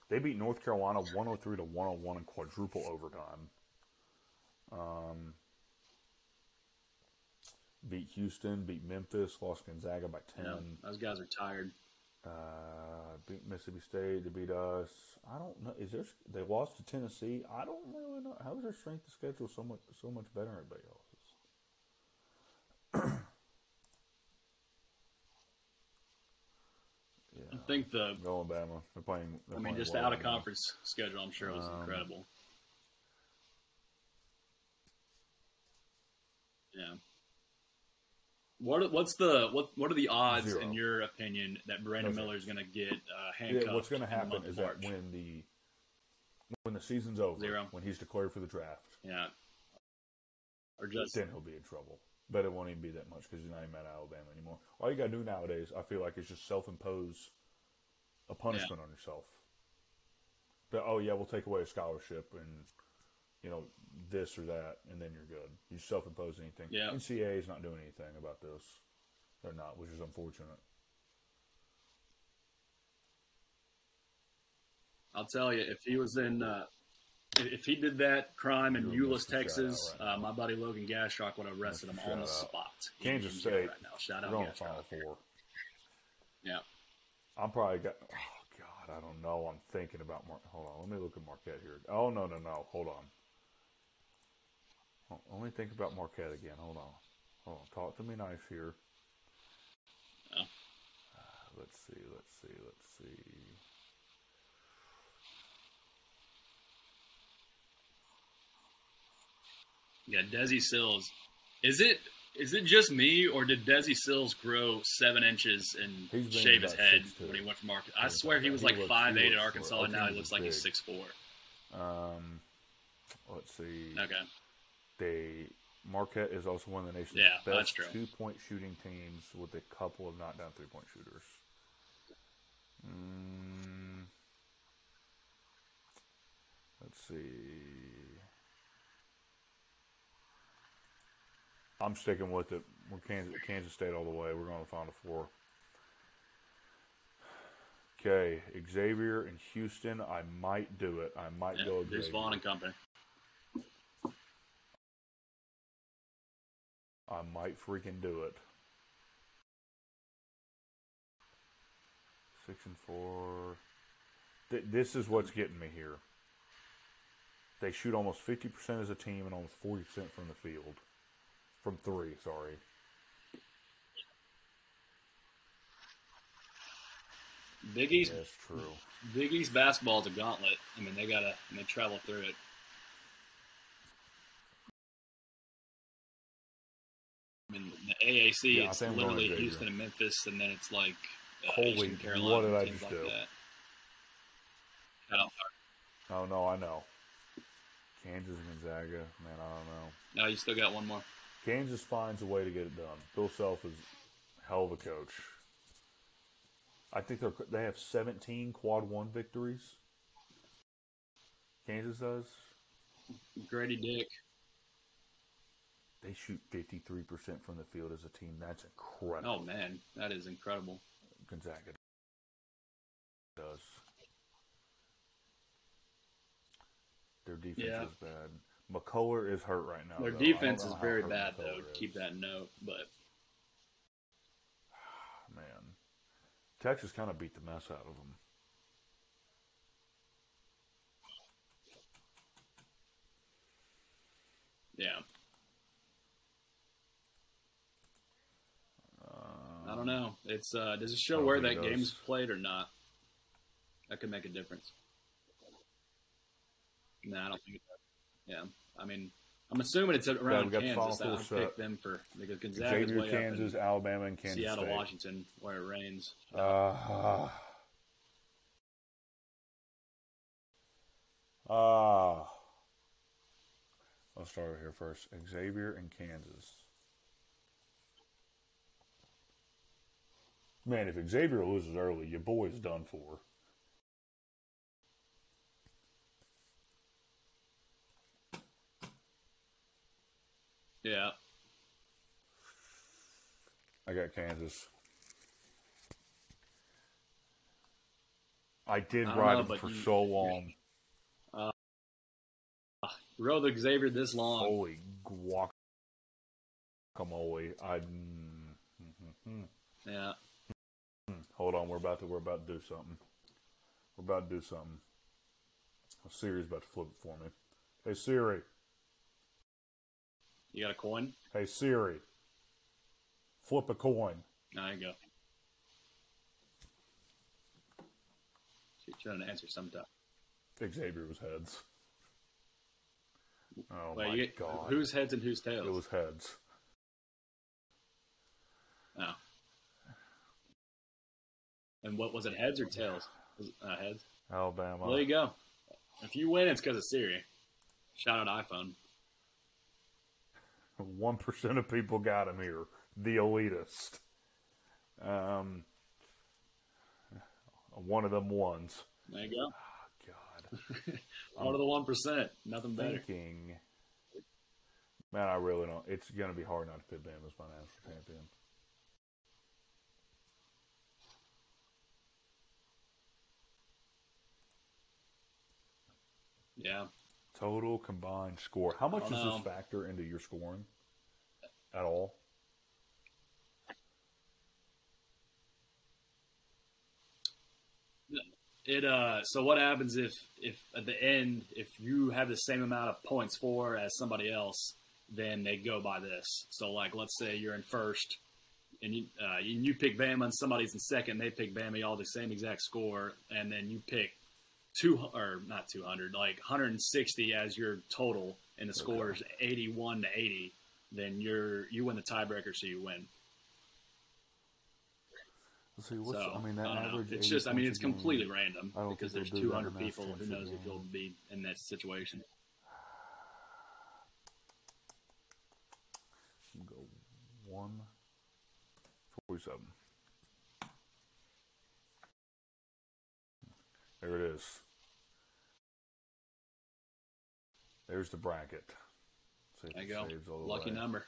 They beat North Carolina 103 to 101 in quadruple overtime. Um, beat Houston, beat Memphis, lost Gonzaga by 10. Yeah, those guys are tired. Uh, beat Mississippi State. They beat us. I don't know. Is there? They lost to Tennessee. I don't really know. How is their strength of schedule so much so much better than everybody else's? I think the, going Bama. They're playing. They're I mean, playing just out of conference schedule, I'm sure it was Um, incredible. Yeah. What are- what's the what what are the odds Zero. in your opinion that Brandon Miller is going to get uh, Yeah, what's going to happen is that when the when the season's over, Zero. when he's declared for the draft, yeah, or just then he'll be in trouble. But it won't even be that much because he's not even at Alabama anymore. All you got to do nowadays, I feel like, is just self-impose a punishment on yourself. But oh yeah, we'll take away a scholarship and you know this or that, and then you're good. You self-impose anything. Yeah. NCAA is not doing anything about this. They're not, which is unfortunate. I'll tell you, if he was in, uh, if- he did that crime in Euless, miss the shout Texas, right uh, my buddy Logan Gashock would have arrested him on the out. spot. Kansas State, right now. Shout out to Final. Four. Yeah. I'm probably got. Oh God, I don't know. I'm thinking about Mar. Hold on, let me look at Marquette here. Oh no, no, no. Hold on. Let me think about Marquette again. Hold on. Hold on. Talk to me nice here. Oh. Uh, let's see. Let's see. Let's see. Yeah, Desi Sills. Is it is it just me, or did Desi Sills grow seven inches and shave his head when he went from Arkansas? I swear he was like He five eight at Arkansas, and now he looks like he's six four. Um, let's see. Okay. They Marquette is also one of the nation's Yeah, best two point shooting teams with a couple of knockdown three point shooters. Mm, let's see. I'm sticking with it. We're Kansas, Kansas State all the way. We're going to Final Four. Okay, Xavier and Houston. I might do it. I might Yeah, go Xavier. Vaughn and company. I might freaking do it. Six and four. Th- this is what's getting me here. They shoot almost 50% as a team and almost 40% from the field. From three, sorry. Big East, That's true. Big East basketball is a gauntlet. I mean, they gotta they travel through it. I mean, the AAC Yeah, it's literally. Houston and Memphis, and then it's like uh, Holy, Carolina, what did I just like do? that. Oh, no, I know. Kansas and Gonzaga. Man, I don't know. No, you still got one more. Kansas finds a way to get it done. Bill Self is hell of a coach. I think they're they have 17 quad one victories. Kansas does. Grady Dick. They shoot 53% from the field as a team. That's incredible. Oh man, that is incredible. Gonzaga does. Their defense Yeah. is bad. McCullough is hurt right now. Their though. Defense is very bad McCullough though. is. Keep that note, but Man, Texas kind of beat the mess out of them. yeah, Uh, I don't know. It's uh, does it show where that game's played or not? That could make a difference. No, I don't think it does. Yeah, I mean, I'm assuming it's around final Kansas. I four would set. pick them for because Gonzaga's Xavier, way Kansas, up Alabama, and Kansas Seattle, State. Washington, where it rains. Uh, uh, let's start here first. Xavier and Kansas. Man, if Xavier loses early, your boy's done for. Yeah, I got Kansas. I did I ride know, him for you- so long. rode the Xavier this long. Holy guacamole! I. mm, mm, mm, Yeah. Hold on, we're about to we're about to do something. We're about to do something. Siri's about to flip it for me. Hey Siri. you got a coin? Hey Siri. Flip a coin. There you go. She's trying to answer sometime. Xavier was heads. Oh Wait, my you god! who's heads and whose tails? It was heads. Oh. And what was it, heads or tails? It, uh, heads. Alabama. Well, there you go. If you win, it's because of Siri. Shout out iPhone. One percent of people got him here. The elitist. Um, one of them ones. There you go. Oh, God, Out of the one percent, nothing better. thinking. Man, I really don't. It's gonna be hard not to pick Bama as my national champion. Yeah. Total combined score. How much does don't this factor into your scoring? At all? It uh. So what happens if if at the end if you have the same amount of points for as somebody else, then they go by this. So like, let's say you're in first, and you uh, and you pick Bama, and somebody's in second. They pick Bama, all the same exact score, and then you pick two or not 200, like 160 as your total, and the score is 81 to 80. Then you're you win the tiebreaker, so you win. Let's see. What's, so I mean, that. It's just, I mean, it's a game. completely random because there's they'll do that in 200 people. Who knows if you'll be in that situation? Go one forty-seven. There it is. There's the bracket. See There you go. all the Lucky way. number.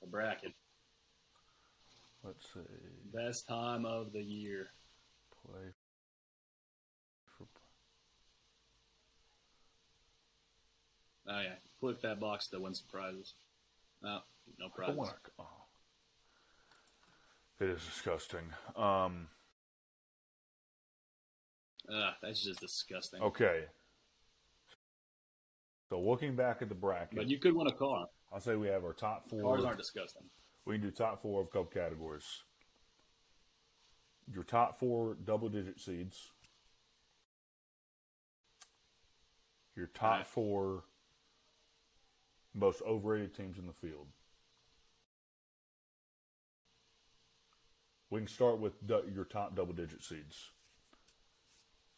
The bracket. Let's see. Best time of the year. Play for Oh yeah, click that box to win some prizes. No, no prizes. oh. It is disgusting. Um, Ugh, that's just disgusting. okay. So looking back at the bracket, But you could win a car. I'll say we have our top four. Cars aren't disgusting. We can do top four of cup categories. Your top four double digit seeds. Your top Alright. four most overrated teams in the field. We can start with your top double digit seeds.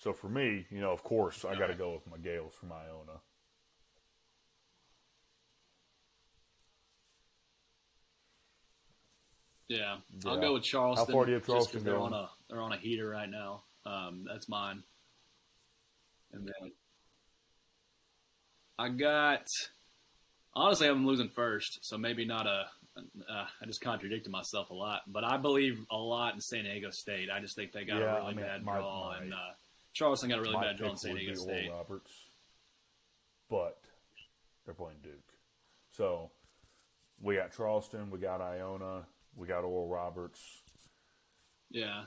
So for me, you know, of course, I got to go with my Gaels from Iona. Yeah, I'll go with Charleston. far do you have Charleston they're on a they're on a heater right now. Um, that's mine. And then I got honestly, I'm losing first, so maybe not a. Uh, I just contradicted myself a lot, but I believe a lot in San Diego State. I just think they got Yeah, a really I mean, bad my- draw, my- and uh, Charleston got a really My bad draw in San Diego State. Oral Roberts, but they're playing Duke. So we got Charleston, we got Iona, we got Oral Roberts. Yeah,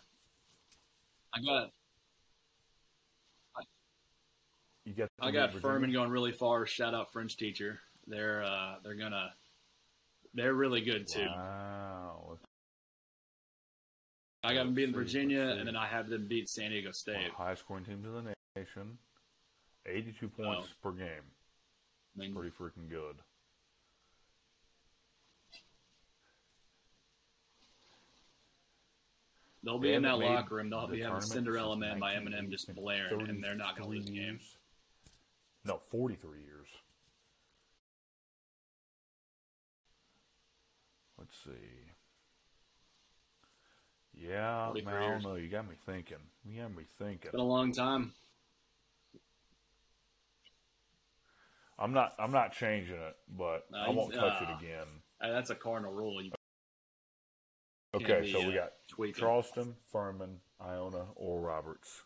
I got You get I got Furman going really far. Shout out French teacher. They're uh, they're gonna they're really good too. Wow, I got them beating Virginia, and then I have them beat San Diego State. highest scoring teams in the nation. Eighty-two oh. points per game, I mean, pretty freaking good. they'll be in that locker room. They'll the be having Cinderella Man by Eminem just blaring, and they're not going to lose the 33 game. No, forty-three years. Let's see. Yeah, man, I don't know. You got me thinking. You got me thinking. It's been a long time. I'm not. I'm not changing it, but No, I won't touch uh, it again. Uh, That's a cardinal rule. You Okay, be, so we uh, got tweaking. Charleston, Furman, Iona, or Roberts.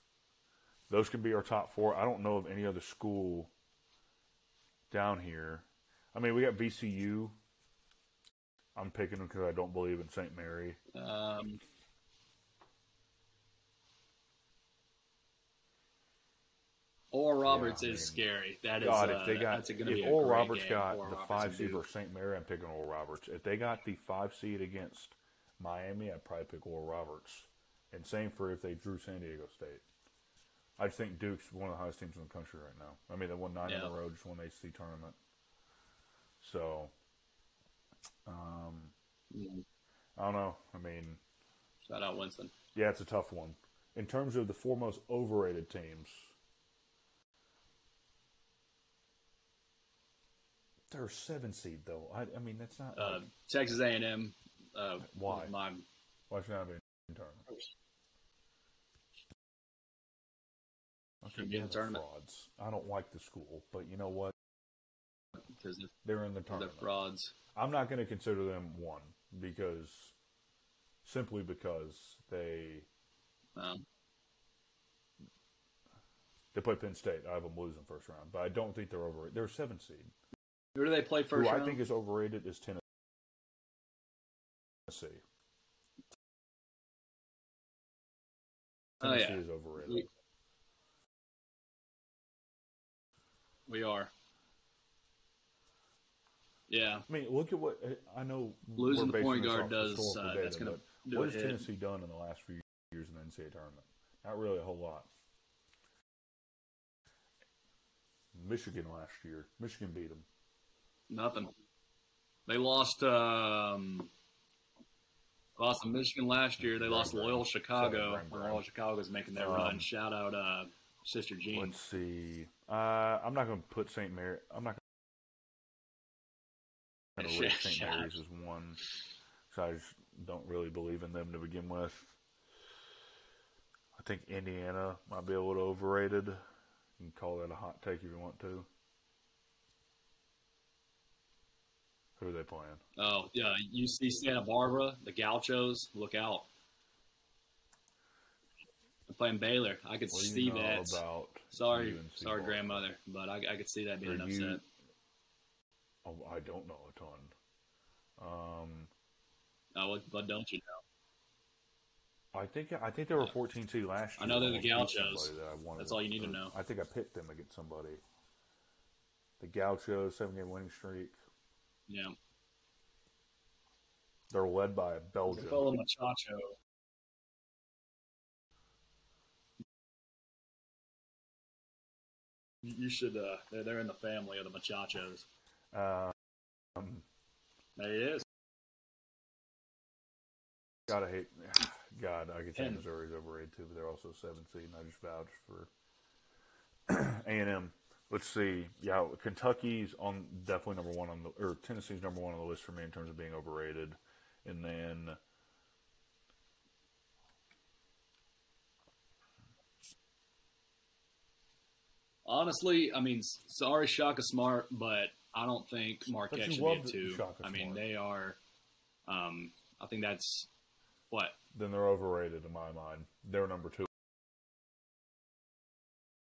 Those can be our top four. I don't know of any other school down here. I mean, we got VCU. I'm picking them because I don't believe in St. Mary. Um, or Roberts Yeah, I is scary. That is God, uh, if they got to if be Oral Roberts got Oral the Roberts five seed or St. Mary, I'm picking Oral Roberts. If they got the five seed against Miami, I'd probably pick Oral Roberts. And same for if they drew San Diego State. I just think Duke's one of the highest teams in the country right now. I mean, they won nine in a row, just won the ACC tournament. So, um. I don't know. I mean, Shout out Winston. yeah, it's a tough one. In terms of the four most overrated teams, they're a seven seed though. I, I mean, that's not. Uh, like, Texas A&M. Uh, Why? My why should I be in tournament? Okay, be in yeah, they're tournament. frauds. I don't like the school, but you know what? because they're, They're in the tournament. they're frauds. I'm not going to consider them one because simply because they Um, they play Penn State. I have them losing first round, but I don't think they're over. They're a seven seed. Who do they play first Who round? I think is overrated is Tennessee. Oh, Tennessee yeah. is overrated. We- we are. Yeah, I mean, look at what I know. Losing the point guard does, uh, data, that's gonna but do what has. Tennessee done in the last few years in the NCAA tournament? Not really a whole lot. Michigan last year, Michigan beat them. Nothing. They lost. Um, lost to Michigan last year. They lost Loyola. Chicago. Sorry, right, when right. Loyola Chicago's making their Um, run. Shout out, uh, Sister Jean. Let's see. Uh, I'm not going to put St. Mary. I'm not going to rate St. Mary's as one. So I just don't really believe in them to begin with. I think Indiana might be a little overrated. You can call that a hot take if you want to. Who are they playing? Oh yeah, UC Santa Barbara, the Gauchos. Look out. They're playing Baylor. I could What see you know that. Sorry, UNC sorry, ball? grandmother, but I, I could see that being Are an you- upset. Oh, I don't know a ton. Um, Oh, what, what don't you know? I think I think they were 14 2 last year. I know they're the Gauchos. that That's all you need to know. I think I picked them against somebody. The Gauchos, seven game winning streak. Yeah, They're led by a Belgian. fellow Machacho. You should. Uh, they're, they're in the family of the Machachos. Um, There he is. gotta hate. God, I could say Missouri's overrated too, but they're also seven seed, and I just vouched for A and M let's see. Yeah, Kentucky's on definitely number one on the or Tennessee's number one on the list for me in terms of being overrated, and then. Honestly, I mean, sorry, Shaka Smart, but I don't think Marquette should be too. two. Shaka I Smart. mean, they are. Um, I think that's what. Then they're overrated in my mind. They're number two.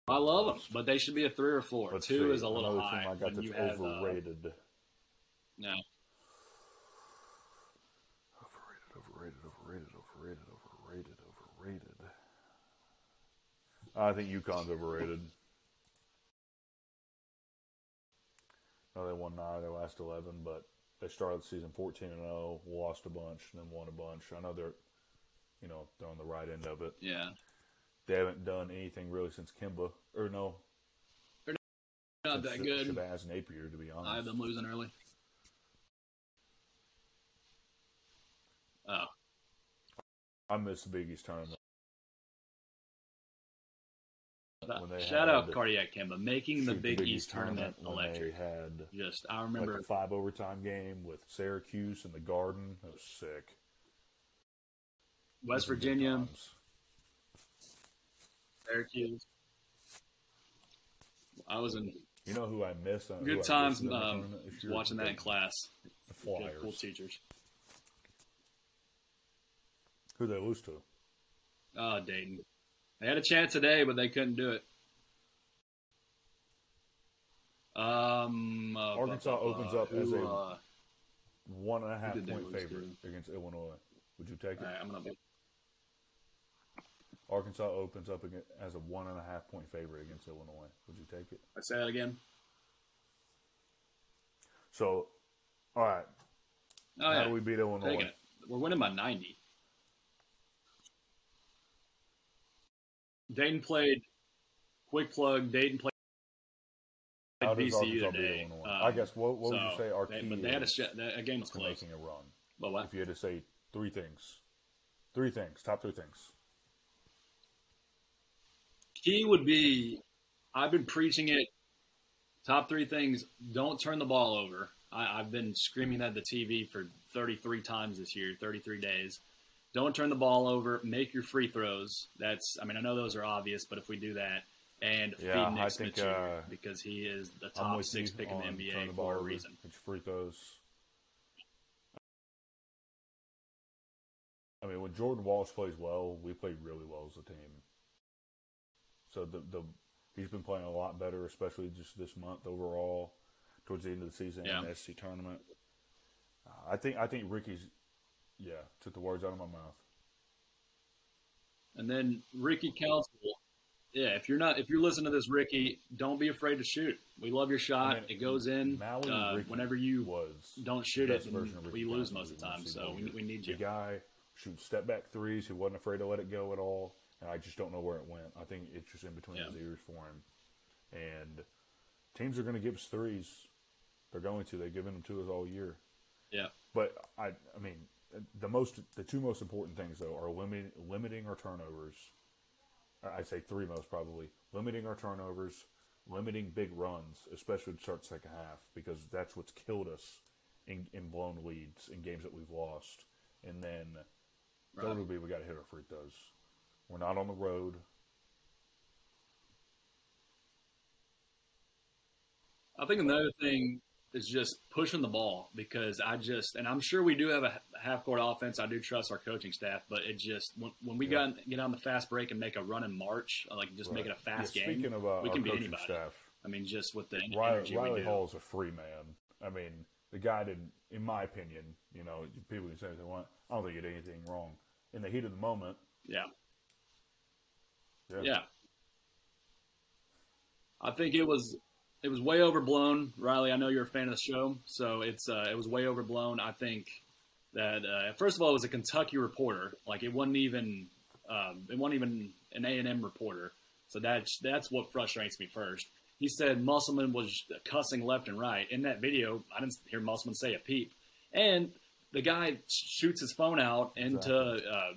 I love them, but they should be a three or four. Let's two see, is a little another high. Team I got that's you have, uh, overrated. no, Overrated, overrated, overrated, overrated, overrated, overrated. I think UConn's overrated. No, they won nine of their last eleven, but they started the season fourteen and zero, lost a bunch, and then won a bunch. I know they're, you know, they're on the right end of it. yeah, They haven't done anything really since Kemba, or no, They're not that good. Shabazz Napier, to be honest. I have them losing early. Oh, I missed the Big East tournament. Shout out the- Cardiac Kemba making the Shoot, Big, East tournament when electric. They had Just I like remember a five overtime game with Syracuse in the Garden. That was sick. West Those were good Virginia. Syracuse. I was in You know who I miss? uh, I good times the um, tournament this year? watching that in class. Good, Flyers. cool teachers. Who they lose to? Oh, Dayton. They had a chance today, but they couldn't do it. Um, uh, Arkansas blah, blah, opens up as Who, a uh, One and a half point favorite against Illinois. Would you take it? right, I'm gonna. Arkansas opens up as a one and a half point favorite against Illinois. Would you take it? I say that again. So, all right. Oh How yeah, do we beat Illinois? We're winning by 90. Dayton played. Quick plug. Dayton played How does VCU Arkansas beat today. Illinois? Um, I guess what, what would you say our they- key but they had a. That game was close. making a run? But what? If you had to say three things, three things, top three things. Key would be. I've been preaching it. Top three things: don't turn the ball over. I, I've been screaming at the TV for 33 times this year, 33 days. Don't turn the ball over. Make your free throws. That's. I mean, I know those are obvious, but if we do that, and Yeah, feed Nick I think, uh, because he is the top six pick in the NBA the for a reason. It's free throws. I mean, when Jordan Walsh plays well, we play really well as a team. So the the he's been playing a lot better, especially just this month overall, towards the end of the season Yeah. in the SC tournament. Uh, I think I think Ricky's, yeah, took the words out of my mouth. And then Ricky Council. Yeah, if you're not if you're listening to this, Ricky, don't be afraid to shoot. We love your shot. I mean, it goes in. Uh, Ricky whenever you was don't shoot it, we lose Council most of the time. So we, we need The you. guy shoots step back threes. He wasn't afraid to let it go at all, and I just don't know where it went. I think it's just in between Yeah. his ears for him. And teams are going to give us threes. They're going to. They've given them to us all year. Yeah. But I, I mean, the most, the two most important things though are limiting, limiting our turnovers. I'd say three most probably limiting our turnovers, limiting big runs, especially to start second half, because that's what's killed us in, in blown leads in games that we've lost. And then Right. third would be we got to hit our free throws. We're not on the road. I think another thing is just pushing the ball because I just and I'm sure we do have a half court offense. I do trust our coaching staff, but it just when, when we Yeah. got get on the fast break and make a run and march, like just make it a fast Yeah, game. Speaking of uh, we our can beat coaching anybody. staff, I mean, just with the Riley, energy we Riley do. Hall's a free man. I mean, the guy did, in my opinion, you know, people can say what they want. I don't think he did anything wrong. In the heat of the moment, Yeah. Yeah, Yeah. I think it was it was way overblown, Riley. I know you're a fan of the show, so it's uh, it was way overblown. I think that uh, first of all, it was a Kentucky reporter. Like it wasn't even um, it wasn't even an A and M reporter. So that's that's what frustrates me first. He said Musselman was cussing left and right in that video. I didn't hear Musselman say a peep, and the guy shoots his phone out into uh,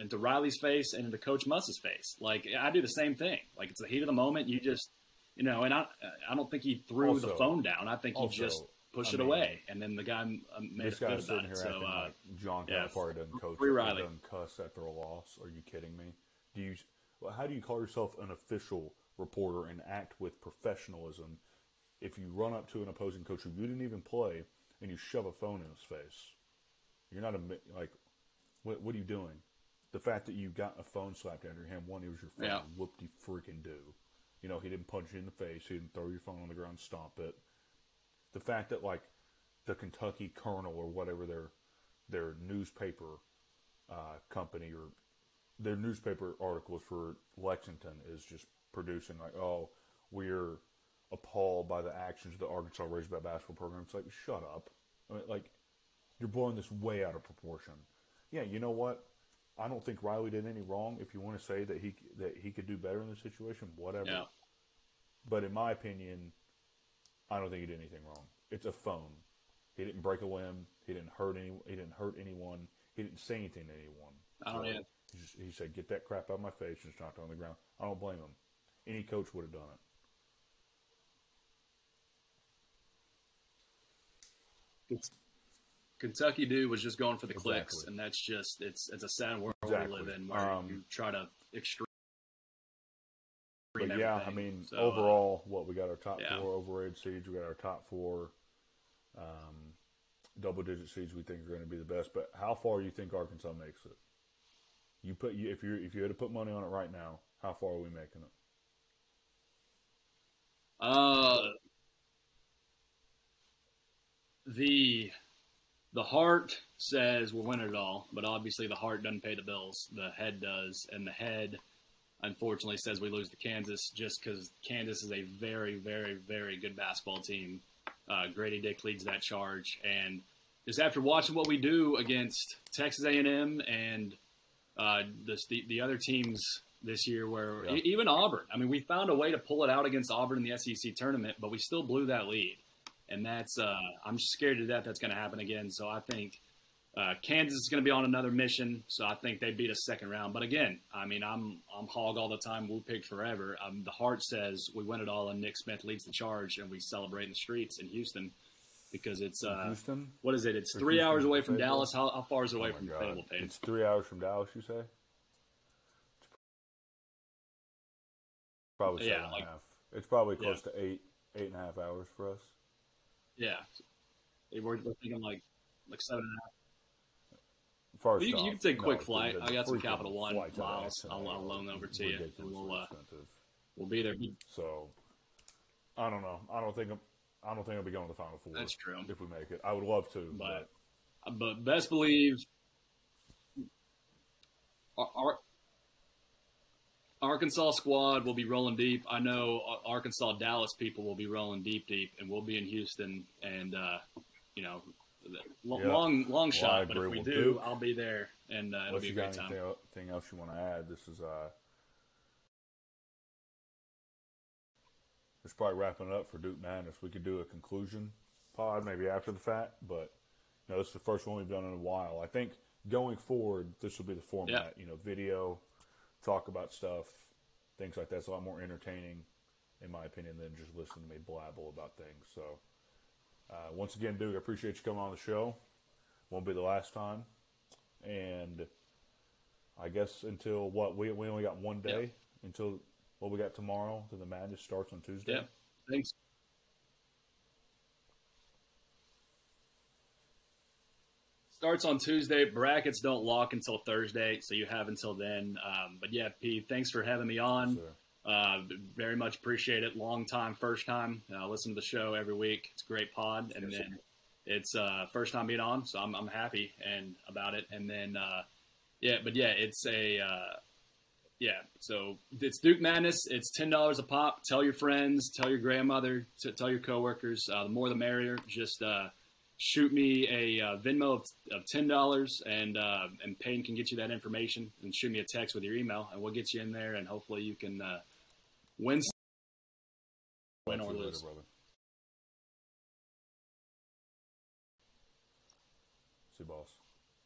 into Riley's face and into Coach Muss's face. Like I do the same thing. Like it's the heat of the moment. You just you know, and I I don't think he threw the phone down. I think he also, just pushed I it mean, away, and then the guy uh, made This it good guy's about it. here So uh, like John yeah, Calipari doesn't coach, Riley. cuss after a loss. Are you kidding me? Do you? Well, how do you call yourself an official reporter and act with professionalism if you run up to an opposing coach who you didn't even play and you shove a phone in his face. You're not a like, what, what are you doing? The fact that you got a phone slapped out of your hand, one, it was your phone. Yeah. Whoop de freaking do. You know, he didn't punch you in the face. He didn't throw your phone on the ground, stomp it. The fact that like the Kentucky Kernel or whatever their their newspaper uh, company or their newspaper articles for Lexington is just producing like, oh, we're appalled by the actions of the Arkansas Razorback basketball program. It's like, shut up. I mean, like, you're blowing this way out of proportion. Yeah, you know what? I don't think Riley did any wrong. If you want to say that he that he could do better in this situation, whatever. Yeah. But in my opinion, I don't think he did anything wrong. It's a phone. He didn't break a limb. He didn't hurt any. He didn't hurt anyone. He didn't say anything to anyone. I don't So, know. He, just, he said, "Get that crap out of my face," and just knocked it on the ground. I don't blame him. Any coach would have done it. Kentucky dude was just going for the clicks, and that's just it's it's a sad world Exactly. we live in where Um, you try to extreme. But yeah, I mean, So, uh, overall, what we got our top yeah. four overrated seeds. We got our top four um, double-digit seeds. We think are going to be the best. But how far you think Arkansas makes it? You put you if you if you had to put money on it right now, how far are we making it? Uh, the the heart says we'll win it all, but obviously the heart doesn't pay the bills. The head does, and the head, unfortunately, says we lose to Kansas just because Kansas is a very, very, very good basketball team. Uh, Grady Dick leads that charge, and just after watching what we do against Texas A&M and uh, the the other teams this year, where Yeah. even Auburn, I mean, we found a way to pull it out against Auburn in the SEC tournament, but we still blew that lead, and that's uh, I'm scared to death that's going to happen again. So I think uh, Kansas is going to be on another mission, so I think they beat us second round. But again, I mean, I'm I'm hog all the time, We'll Pig forever. Um, the heart says we win it all, and Nick Smith leads the charge, and we celebrate in the streets in Houston because it's uh, Houston. what is it? It's Or three Houston hours away from Fayetteville? Dallas. How, how far is it away Oh from God. Fayetteville? It's three hours from Dallas. You say? Probably Yeah, seven and a like- half. It's probably Yeah. close to eight, eight and a half hours for us. Yeah, we're, we're thinking like like seven and a half. First You- you can take a quick the- flight. I got some Capital One flights miles. I'll- I'll loan over to you, and we'll, uh. We'll be there. So, I don't know. I don't think I'm, I don't think I'll be going to the final four. That's true. If we make it, I would love to, But- but, But best believe our, our Arkansas squad will be rolling deep. I know Arkansas Dallas people will be rolling deep, deep, and we'll be in Houston. And uh, you know, Yeah. long long Well, shot. But if we do, Duke. I'll be there, and uh, it'll unless be a you great time. anything, else you want to add, this is uh, it's probably wrapping up for Duke Madness. We could do a conclusion pod maybe after the fact, but you know, this is the first one we've done in a while. I think going forward, this will be the format. You know, video, talk about stuff, things like that. It's a lot more entertaining, in my opinion, than just listening to me blabble about things. So, uh, once again, Duke, I appreciate you coming on the show. Won't be the last time, and I guess until what we we only got one day until what we got tomorrow. Till the madness starts on Tuesday. Yeah. Thanks. Starts on Tuesday. Brackets don't lock until Thursday, so you have until then. Um, but yeah, Pete, thanks for having me on. So, Uh, very much appreciate it. Long time, first time. Uh, listen to the show every week. It's a great pod, and Yes, then it's uh, first time being on, so I'm, I'm happy and about it. And then uh, yeah, but yeah, it's a uh, yeah. So it's Duke Madness. It's ten dollars a pop. Tell your friends. Tell your grandmother. T- tell your coworkers. Uh, the more the merrier. Just uh, shoot me a uh, Venmo of, of ten dollars, and uh, and Payne can get you that information, and shoot me a text with your email, and we'll get you in there, and hopefully you can uh, win. Win or lose. later. See, boss.